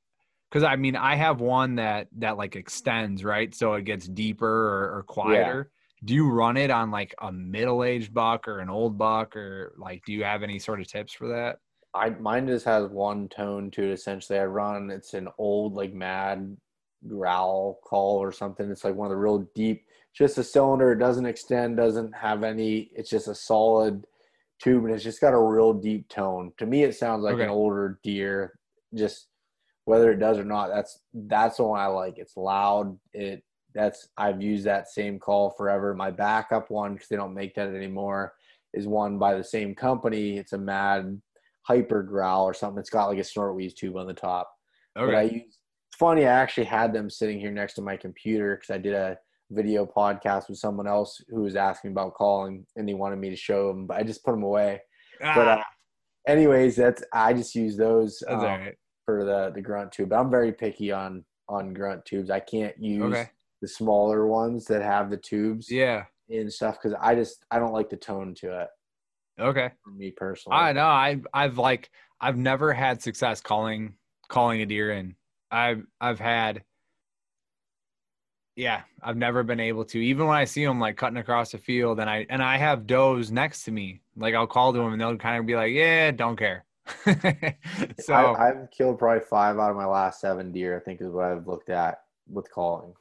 because I mean I have one that that like extends right, so it gets deeper or, or quieter. Do you run it on like a middle aged buck or an old buck, or like do you have any sort of tips for that? I mine just has one tone to it. Essentially, I run. It's an old like mad growl call or something. It's like one of the real deep. Just a cylinder. It doesn't extend. Doesn't have any. It's just a solid tube, and it's just got a real deep tone. To me, it sounds like Okay. an older deer. Just whether it does or not, that's that's the one I like. It's loud. It that's I've used that same call forever. My backup one because they don't make that anymore is one by the same company. It's a mad hyper growl or something. It's got like a snort wheeze tube on the top. But I use it's funny, I actually had them sitting here next to my computer because I did a video podcast with someone else who was asking about calling and they wanted me to show them, but I just put them away. But uh, Ah, anyways, that's I just use those um, right. for the the grunt tube. But I'm very picky on on grunt tubes. I can't use Okay. The smaller ones that have the tubes Yeah. and stuff because I just I don't like the tone to it Okay. for me personally. I know. I I've like I've never had success calling calling a deer in. I've I've had yeah, I've never been able to. Even when I see them like cutting across the field and I and I have does next to me. Like I'll call to them and they'll kind of be like, "Yeah, don't care." *laughs* so I, I've killed probably five out of my last seven deer. I think is what I've looked at with calling.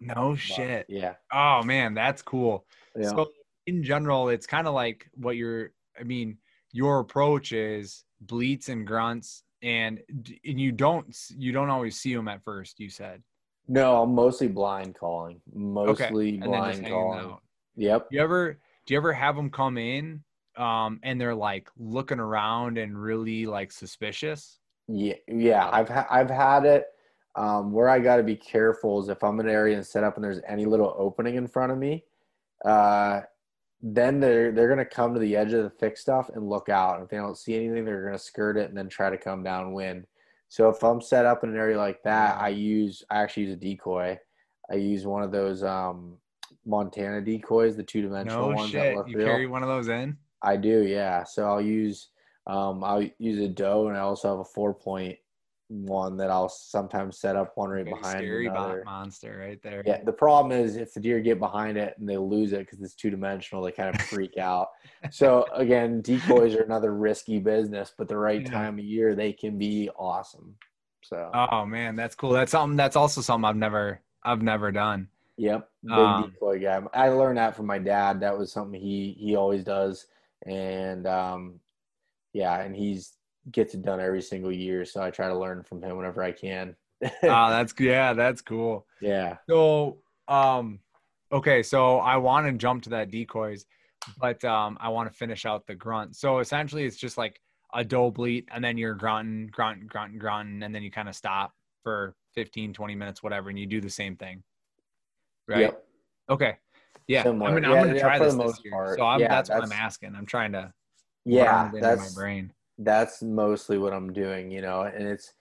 No But, shit. Yeah. Oh man, that's cool. Yeah. So in general, it's kind of like what you're. I mean, your approach is bleats and grunts, and and you don't you don't always see them at first. You said no, I'm mostly blind calling. Mostly and then just blind calling. out. Yep. Do you ever do you ever have them come in, um, and they're like looking around and really like suspicious? Yeah. Yeah. I've ha- I've had it. Um, where I got to be careful is if I'm in an area and set up and there's any little opening in front of me. Uh, then they're they're gonna come to the edge of the thick stuff and look out. And if they don't see anything, they're gonna skirt it and then try to come downwind. So if I'm set up in an area like that, I use I actually use a decoy. I use one of those um, Montana decoys, the two dimensional No ones. that shit. You carry one of those in? I do, yeah. So I'll use um, I'll use a doe, and I also have a four point one that I'll sometimes set up one right Big behind scary another. monster right there. Yeah, the problem is if the deer get behind it and they lose it because it's two dimensional, they kind of freak *laughs* out. So again, decoys are another risky business, but the right Yeah. time of year they can be awesome. So Oh man, that's cool. That's something. That's also something I've never, I've never done. yep, big Um, decoy guy. I learned that from my dad. That was something he he always does, and um, yeah, and he's gets it done every single year. So I try to learn from him whenever I can. Oh, *laughs* that's yeah, that's cool. yeah. So, um, okay, so I want to jump to that decoys, but um, I want to finish out the grunt. So essentially, it's just like a doe bleat, and then you're grunting, grunting, grunting, grunting, and then you kind of stop for 15, 20 minutes, whatever, and you do the same thing. Right. Yep. Okay. Yeah. Similar. I mean, Yeah, I'm gonna yeah, try for this this year. part. So I'm, Yeah, that's what I'm asking. I'm trying to Yeah, run it into that's my brain. That's mostly what I'm doing, you know, and it's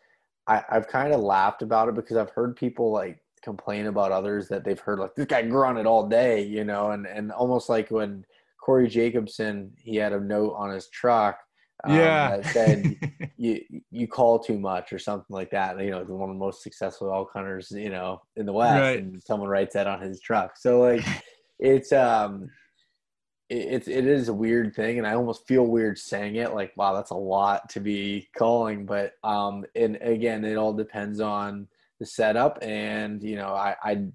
I, I've kind of laughed about it because I've heard people like complain about others that they've heard like this guy grunted all day, you know, and and almost like when Corey Jacobsen he had a note on his truck um, yeah. that said *laughs* you you call too much or something like that. You know, the one of the most successful elk hunters, you know, in the West, Right. and someone writes that on his truck. So like, *laughs* it's um, it's it is a weird thing, and I almost feel weird saying it. Like, wow, that's a lot to be calling. But um, and again, it all depends on the setup, and you know, I I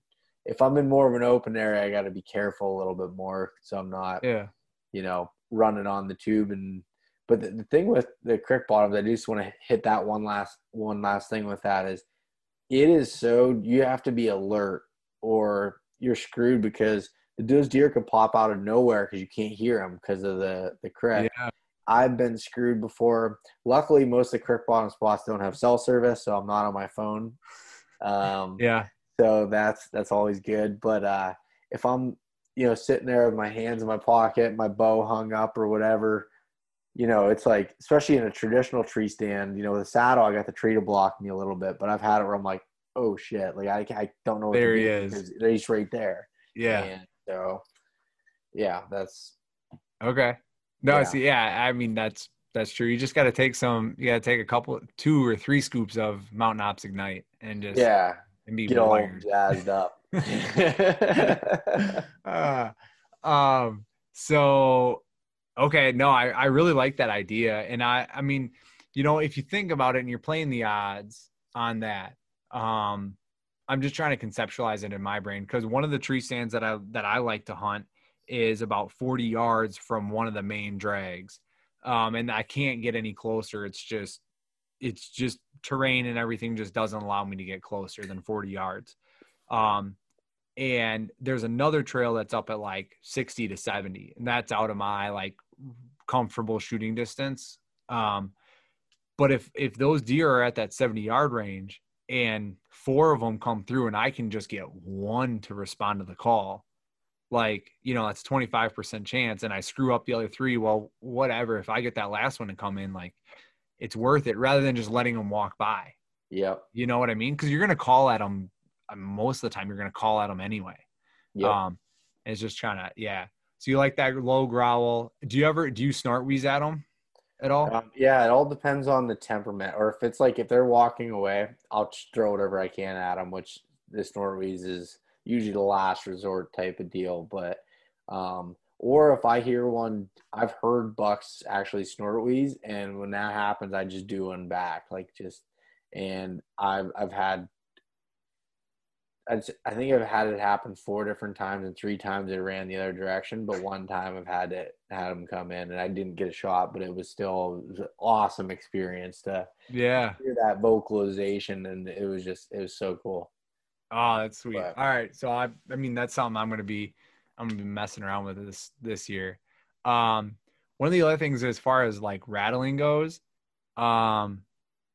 if I'm in more of an open area, I got to be careful a little bit more, so I'm not yeah. you know, running on the tube and but the, the thing with the crick bottoms, I just want to hit that one last one last thing with that is it is so you have to be alert or you're screwed because those deer can pop out of nowhere because you can't hear them because of the the crick. Yeah. I've been screwed before. Luckily, most of the creek bottom spots don't have cell service, so I'm not on my phone. Um, Yeah. so that's that's always good. But uh, if I'm you know sitting there with my hands in my pocket, my bow hung up or whatever, you know, it's like especially in a traditional tree stand, you know, with a saddle, I got the tree to block me a little bit, but I've had it where I'm like, oh shit, like I I don't know what There he is. he's right there. Yeah. And so yeah, that's Okay. No, Yeah. see, yeah, I mean that's that's true. You just got to take some. You got to take a couple, two or three scoops of Mountain Ops Ignite, and just yeah, and be get all jazzed up. *laughs* *laughs* uh, um. So, okay, no, I I really like that idea, and I I mean, you know, if you think about it, and you're playing the odds on that, um, I'm just trying to conceptualize it in my brain because one of the tree stands that I that I like to hunt is about 40 yards from one of the main drags, um, and I can't get any closer. It's just it's just terrain and everything just doesn't allow me to get closer than 40 yards. Um, and there's another trail that's up at like 60 to 70 and that's out of my like comfortable shooting distance um but if if those deer are at that 70 yard range and four of them come through and i can just get one to respond to the call like you know that's 25% chance and i screw up the other three well whatever if i get that last one to come in like it's worth it rather than just letting them walk by yep, you know what i mean because you're gonna call at them most of the time you're gonna call at them anyway yep. um, it's just trying to, yeah. So you like that low growl? Do you ever do you snort wheeze at them at all? Um, yeah, it all depends on the temperament. Or if it's like if they're walking away, I'll throw whatever I can at them, which this snort wheeze is usually the last resort type of deal. But um, or if I hear one, I've heard bucks actually snort wheeze, and when that happens, I just do one back, like just. And I've I've had. I think I've had it happen four different times, and three times it ran the other direction. But one time I've had it had them come in, and I didn't get a shot, but it was still it was an awesome experience to Yeah. hear that vocalization, and it was just it was so cool. Oh, that's sweet. But- All right. So I I mean that's something I'm gonna be I'm gonna be messing around with this this year. Um one of the other things as far as like rattling goes, um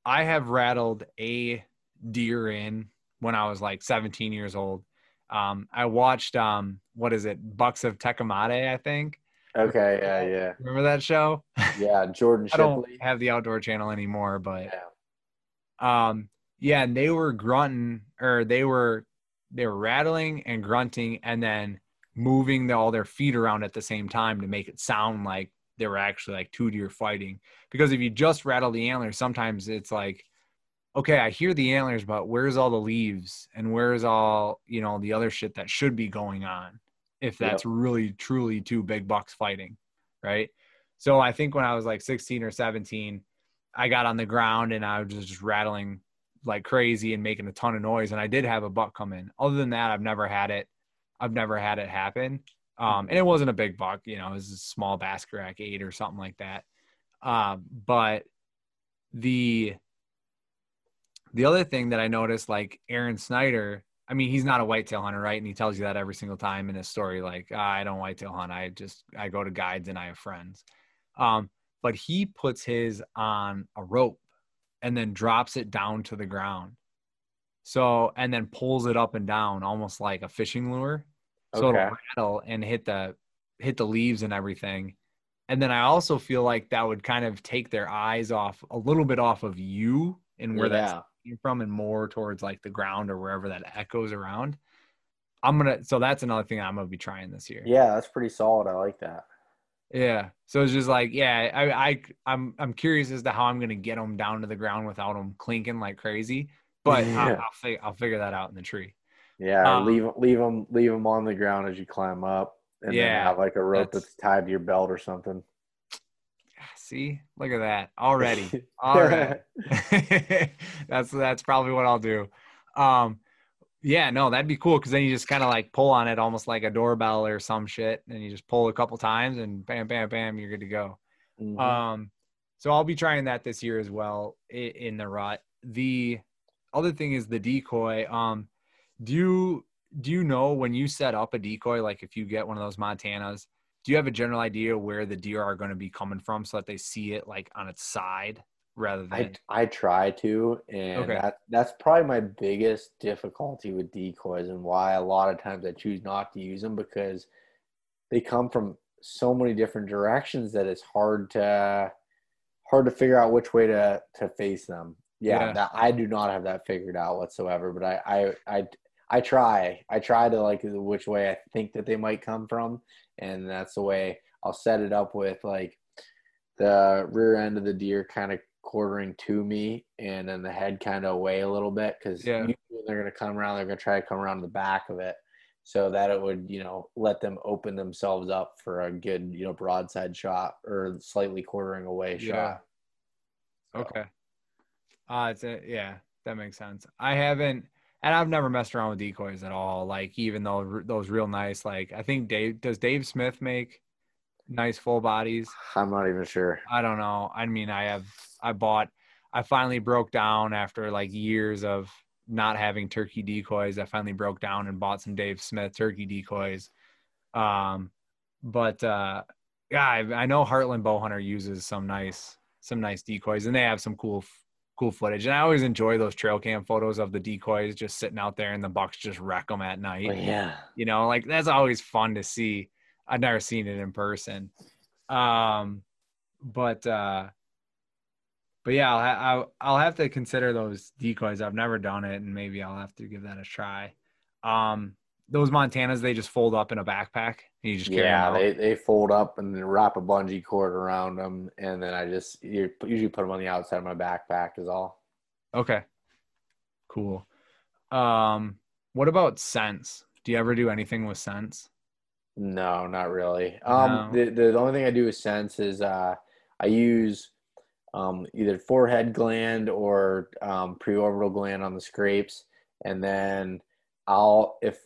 I have rattled a deer in when I was like 17 years old. Um, I watched um, what is it, Bucks of Tecomate, I think. Okay, yeah, yeah, Remember that show? yeah. Jordan *laughs* I don't Shipley. have the Outdoor Channel anymore, but Yeah. um, yeah, and they were grunting or they were they were rattling and grunting and then moving the, all their feet around at the same time to make it sound like they were actually like two deer fighting. Because if you just rattle the antlers, sometimes it's like, okay, I hear the antlers, but where's all the leaves and where's all you know the other shit that should be going on? If Yep. that's really truly two big bucks fighting, right? So I think when I was like 16 or 17, I got on the ground and I was just rattling like crazy and making a ton of noise. And I did have a buck come in. Other than that, I've never had it. I've never had it happen. Um, and it wasn't a big buck, you know, it was a small basket rack eight or something like that. Um, but the the other thing that I noticed, like Aron Snyder, I mean, he's not a whitetail hunter, right? And he tells you that every single time in his story, like, "Ah, I don't whitetail hunt. I just I go to guides and I have friends. Um, but he puts his on a rope and then drops it down to the ground. So and then pulls it up and down almost like a fishing lure. So it'll rattle and hit the hit the leaves and everything. And then I also feel like that would kind of take their eyes off a little bit off of you and where that's yeah. Came from and more towards like the ground or wherever that echoes around. I'm gonna so that's another thing I'm gonna be trying this year. Yeah, that's pretty solid. I like that. Yeah. So it's just like, yeah, I, I, I'm, I'm curious as to how I'm gonna get them down to the ground without them clinking like crazy. But *laughs* I'll, Yeah. I'll, fig- I'll figure that out in the tree. Yeah, Um, leave leave them leave them on the ground as you climb up, and then Yeah, have like a rope that's- that's, tied to your belt or something. See, look at that already. *laughs* All right. *laughs* that's that's probably what I'll do. Um, yeah, no, that'd be cool because then you just kind of like pull on it almost like a doorbell or some shit, and you just pull a couple times and bam, bam, bam, you're good to go. Mhm. Um, so I'll be trying that this year as well in the rut. The other thing is the decoy. Um, do you do you know when you set up a decoy, like if you get one of those Montanas, do you have a general idea where the deer are going to be coming from so that they see it like on its side rather I than I try to, and Okay. that that's probably my biggest difficulty with decoys, and why a lot of times I choose not to use them because they come from so many different directions that it's hard to hard to figure out which way to to face them. Yeah, Yeah. That, I do not have that figured out whatsoever, but I I I I try. I try to like which way I think that they might come from, and that's the way I'll set it up with like the rear end of the deer kind of quartering to me and then the head kind of away a little bit because Yeah. they're going to come around they're going to try to come around the back of it so that it would you know let them open themselves up for a good you know broadside shot or slightly quartering away Yeah. shot So, Okay. Uh, it's a, yeah, that makes sense. I haven't, and I've never messed around with decoys at all. Like even though r- those real nice, like I think Dave does Dave Smith make nice full bodies. i'm not even sure I don't know. I mean, I have, I bought, I finally broke down after like years of not having turkey decoys. I finally broke down and bought some Dave Smith turkey decoys. Um, but uh, yeah, I, I know Heartland Bowhunter uses some nice, some nice decoys, and they have some cool, cool footage. And I always enjoy those trail cam photos of the decoys just sitting out there, and the bucks just wreck them at night. But yeah. You know like that's always fun to see. I've never seen it in person. Um but uh but yeah I'll, ha- I'll i'll have to consider those decoys. I've never done it and maybe i'll have to give that a try. Um those montanas they just fold up in a backpack you just yeah they, they fold up and then wrap a bungee cord around them and then i just you usually put them on the outside of my backpack is all. Okay. Cool. Um what about scents? Do you ever do anything with scents? No, not really. Um, No. the, the only thing I do with sense is uh, I use um, either forehead gland or um, preorbital gland on the scrapes, and then I'll if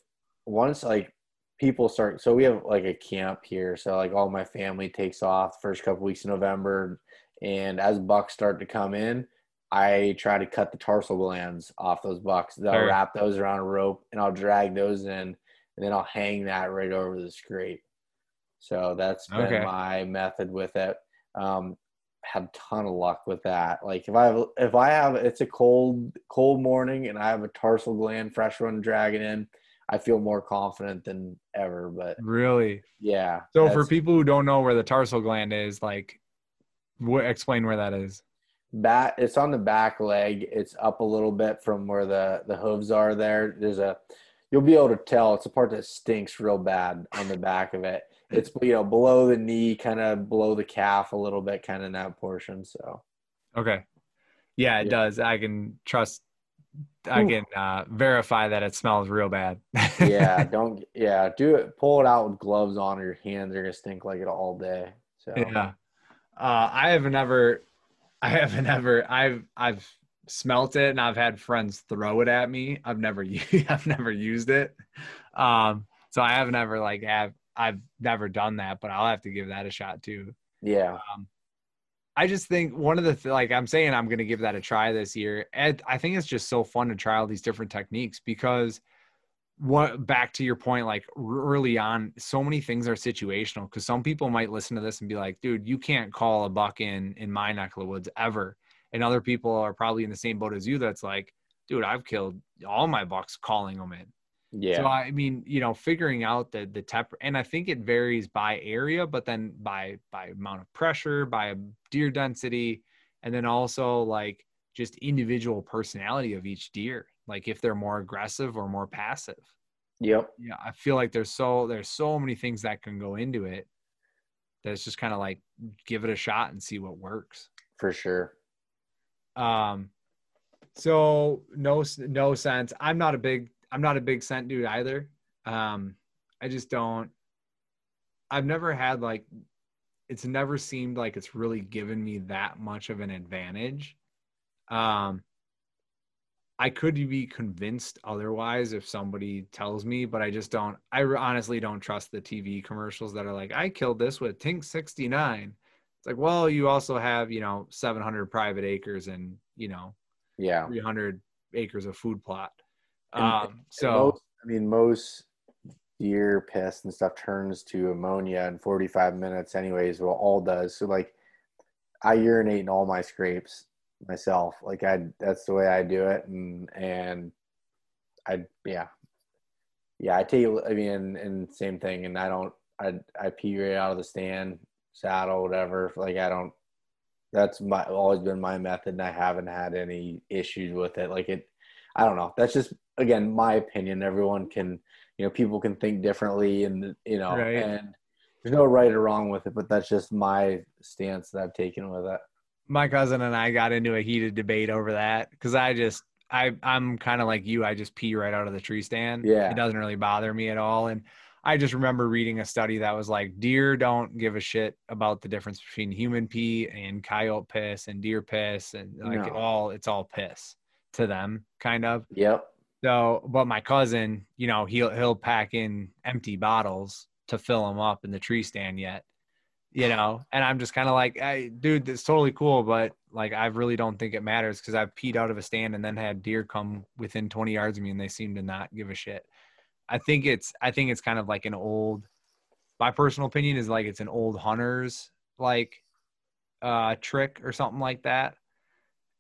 once like people start. So we have like a camp here, so like all my family takes off first couple weeks of November, and as bucks start to come in. I try to cut the tarsal glands off those bucks. I'll Sure. wrap those around a rope and I'll drag those in and then I'll hang that right over the scrape. So that's been Okay. my method with it. Um, had a ton of luck with that. Like if I have, if I have, it's a cold, cold morning and I have a tarsal gland fresh one dragging in, I feel more confident than ever. But Really? yeah. So for people who don't know where the tarsal gland is, like, what explain where that is? back it's on the back leg it's up a little bit from where the the hooves are there there's a you'll be able to tell it's a part that stinks real bad on the back of it it's you know below the knee kind of below the calf a little bit kind of in that portion so Okay. Yeah, it Yeah. does. I can trust. I can uh, verify that it smells real bad. yeah *laughs* don't yeah do it pull it out with gloves on or your hands are gonna stink like it all day so yeah. Uh, I have never, I haven't *laughs* ever, I've, I've smelt it and I've had friends throw it at me. I've never, *laughs* I've never used it. Um, so I haven't ever like have, I've never done that, but I'll have to give that a shot too. yeah Um, I just think one of the th- like I'm saying I'm going to give that a try this year. And I think it's just so fun to try all these different techniques because what back to your point like early on so many things are situational because some people might listen to this and be like dude you can't call a buck in in my neck of the woods ever and other people are probably in the same boat as you that's like dude i've killed all my bucks calling them in yeah so I mean, you know, figuring out the the temp, and I think it varies by area, but then by by amount of pressure, by deer density, and then also like just individual personality of each deer. Like if they're more aggressive or more passive. yep Yeah, I feel like there's so there's so many things that can go into it. That it's just kind of like give it a shot and see what works. for sure Um, so no no sense. I'm not a big I'm not a big scent dude either. Um, I just don't. I've never had like, it's never seemed like it's really given me that much of an advantage. Um, I could be convinced otherwise if somebody tells me, but I just don't. I honestly don't trust the TV commercials that are like, "I killed this with Tink 69." It's like, well, you also have you know 700 private acres and you know yeah 300 acres of food plot. And- Um, And so most, I mean, most deer piss and stuff turns to ammonia in 45 minutes, anyways. Well, all does. So, like, I urinate in all my scrapes myself. Like, I that's the way I do it, and and I yeah, yeah. I take. I mean, and same thing. And I don't. I I pee right out of the stand, saddle, whatever. Like, I don't. That's my always been my method, and I haven't had any issues with it. Like it, I don't know. That's just again my opinion. Everyone can, you know, people can think differently, and you know, Right. and there's no right or wrong with it. But that's just my stance that I've taken with it. my cousin and I got into a heated debate over that because I just I I'm kind of like you. I just pee right out of the tree stand. Yeah. it doesn't really bother me at all. And I just remember reading a study that was like deer don't give a shit about the difference between human pee and coyote piss and deer piss and like it all it's all piss to them kind of. Yep. So, but my cousin, you know, he'll he'll pack in empty bottles to fill them up in the tree stand yet, you know. And I'm just kind of like, hey, dude, that's totally cool, but like, I really don't think it matters because I've peed out of a stand and then had deer come within 20 yards of me and they seem to not give a shit. I think it's I think it's kind of like an old. My personal opinion is like it's an old hunters like uh trick or something like that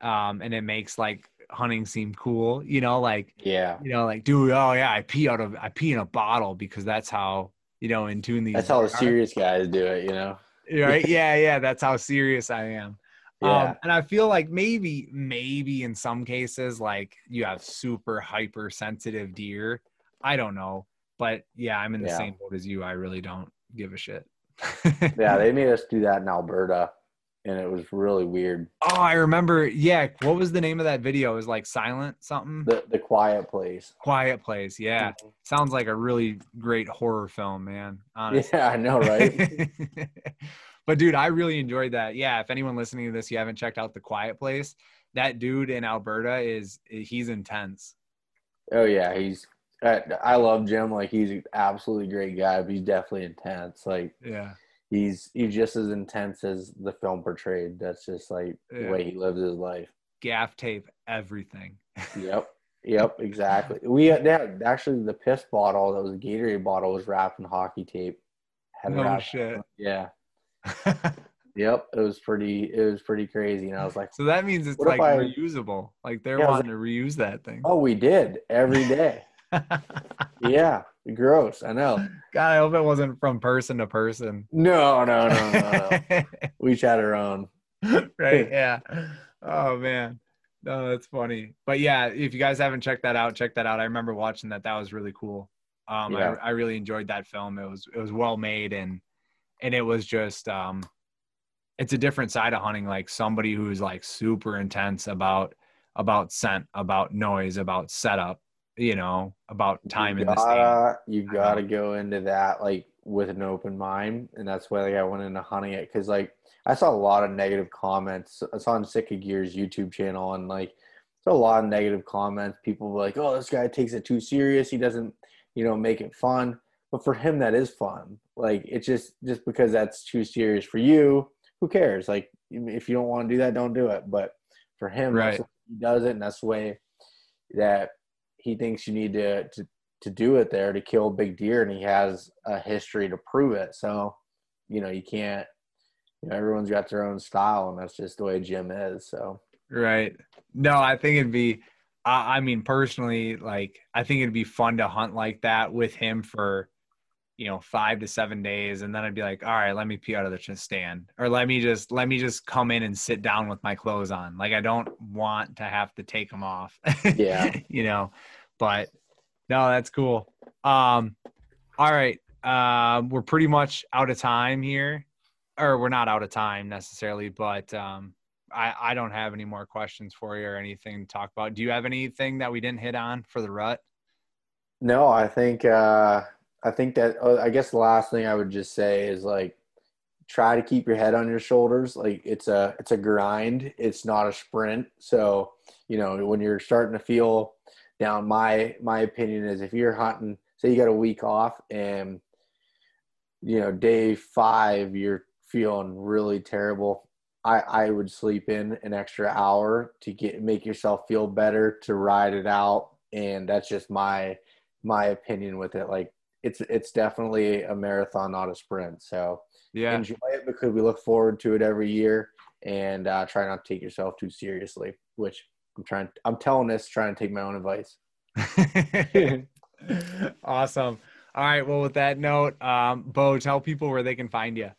um and it makes like hunting seem cool you know like Yeah. you know, like, dude, oh yeah, I pee out of I pee in a bottle because that's how you know in tune these. That's how the serious guys do it. You know. right? *laughs* Yeah, yeah, that's how serious I am. Yeah. Um, and I feel like maybe, maybe in some cases, like you have super hypersensitive deer. I don't know, but yeah, I'm in the Yeah. same boat as you. I really don't give a shit. yeah. They *laughs* made us do that in Alberta, and it was really weird. Oh, I remember. Yeah, what was the name of that video? It was like silent something. The the quiet place. Quiet place. Yeah, mm-hmm. sounds like a really great horror film, man. Honestly. Yeah, I know, right? *laughs* but dude, I really enjoyed that. Yeah, if anyone listening to this, you haven't checked out the Quiet Place, that dude in Alberta is he's intense. Oh yeah, he's. I, I love Jim. Like he's an absolutely great guy, but he's definitely intense. Like Yeah, he's he's just as intense as the film portrayed. That's just like Yeah. the way he lives his life. gaff tape everything. Yep. *laughs* Yep, exactly. We uh, had had actually the piss bottle that was a Gatorade bottle was wrapped in hockey tape. Had No shit. Yeah. *laughs* Yep. It was pretty. It was pretty crazy, and I was like, so that means it's like I- reusable. Like they're Yeah, wanting to reuse that thing. "Oh, we did every day." *laughs* yeah, gross. I know. God, I hope it wasn't from person to person. No, no, no, no, no. *laughs* we each had our own. right? Yeah. Oh man. No, that's funny. But yeah, if you guys haven't checked that out, check that out. I remember watching that. That was really cool. Um, Yeah. I, I really enjoyed that film. It was it was well made and and it was just um, it's a different side of hunting. Like somebody who's like super intense about about scent, about noise, about setup. You know, about time you in the gotta, You I gotta go into that like with an open mind, and that's why like, I went into hunting it because like I saw a lot of negative comments. It's on Sick of Gears YouTube channel, and like saw a lot of negative comments. People were like, "Oh, this guy takes it too serious. He doesn't, you know, make it fun." But for him, that is fun. Like it's just just because that's too serious for you. Who cares? Like if you don't want to do that, don't do it. But for him, Right. the he does it, and that's the way that he thinks you need to, to to do it there to kill big deer, and he has a history to prove it. So, you know, you can't. You know, everyone's got their own style, and that's just the way Jim is. So, Right. No, I think it'd be. I, I mean, personally, like I think it'd be fun to hunt like that with him for, you know, five to seven days, and then I'd be like, all right, let me pee out of the stand, or let me just let me just come in and sit down with my clothes on. Like I don't want to have to take them off. Yeah. *laughs* you know, but no, that's cool. Um, all right. Um, we're pretty much out of time here, or we're not out of time necessarily, but um, I, I don't have any more questions for you or anything to talk about. Do you have anything that we didn't hit on for the rut? no, I think uh, I think that uh, I guess the last thing I would just say is like try to keep your head on your shoulders. Like it's a it's a grind. It's not a sprint. So you know when you're starting to feel down, my my opinion is if you're hunting, say you got a week off and you know day five you're feeling really terrible. I, I would sleep in an extra hour to get make yourself feel better to ride it out and that's just my my opinion with it like it's it's definitely a marathon not a sprint so Yeah. enjoy it because we look forward to it every year and uh, try not to take yourself too seriously which i'm trying i'm telling this trying to take my own advice *laughs* awesome. All right. Well, with that note, um, Beau, tell people where they can find you.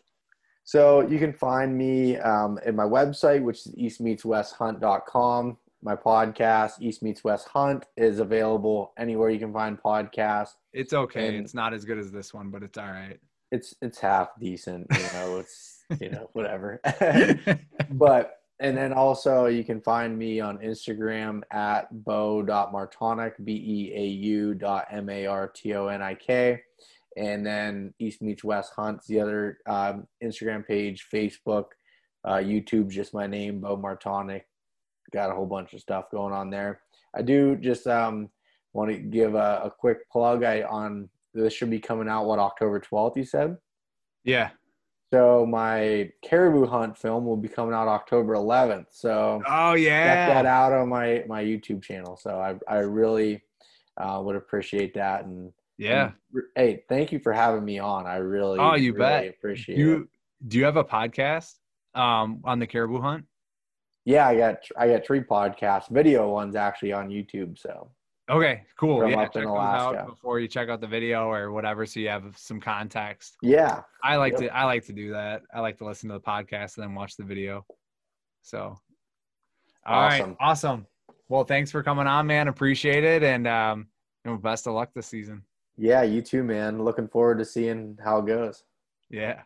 So you can find me um, at my website, which is eastmeetswesthunt.com. My podcast, East Meets West Hunt, is available anywhere you can find podcasts. It's okay. And- it's not as good as this one, but it's all right. It's it's half decent, you know. *laughs* It's you know whatever. *laughs* but and then also you can find me on Instagram at beau.martonik, B E A U dot M A R T O N I K. And then East Meets West Hunts, the other um, Instagram page, Facebook, uh, YouTube, just my name, Beau Martonik. Got a whole bunch of stuff going on there. I do just um, want to give a, a quick plug. I on this should be coming out what October twelfth. You said. yeah. So my caribou hunt film will be coming out October 11th. So Oh yeah. check that out on my my YouTube channel. So I I really uh, would appreciate that. And Yeah. and, hey, thank you for having me on. I really Oh, you really bet. appreciate Do it. you do you have a podcast um on the caribou hunt? Yeah, I got I got three podcasts, video ones actually on YouTube. So Okay, cool. From yeah, up check Alaska. out before you check out the video or whatever, so you have some context. yeah, I like Yep. to I like to do that. I like to listen to the podcast and then watch the video. So, all right, Awesome. awesome. Well, thanks for coming on, man. Appreciate it, and um, you know, best of luck this season. yeah, you too, man. Looking forward to seeing how it goes. Yeah.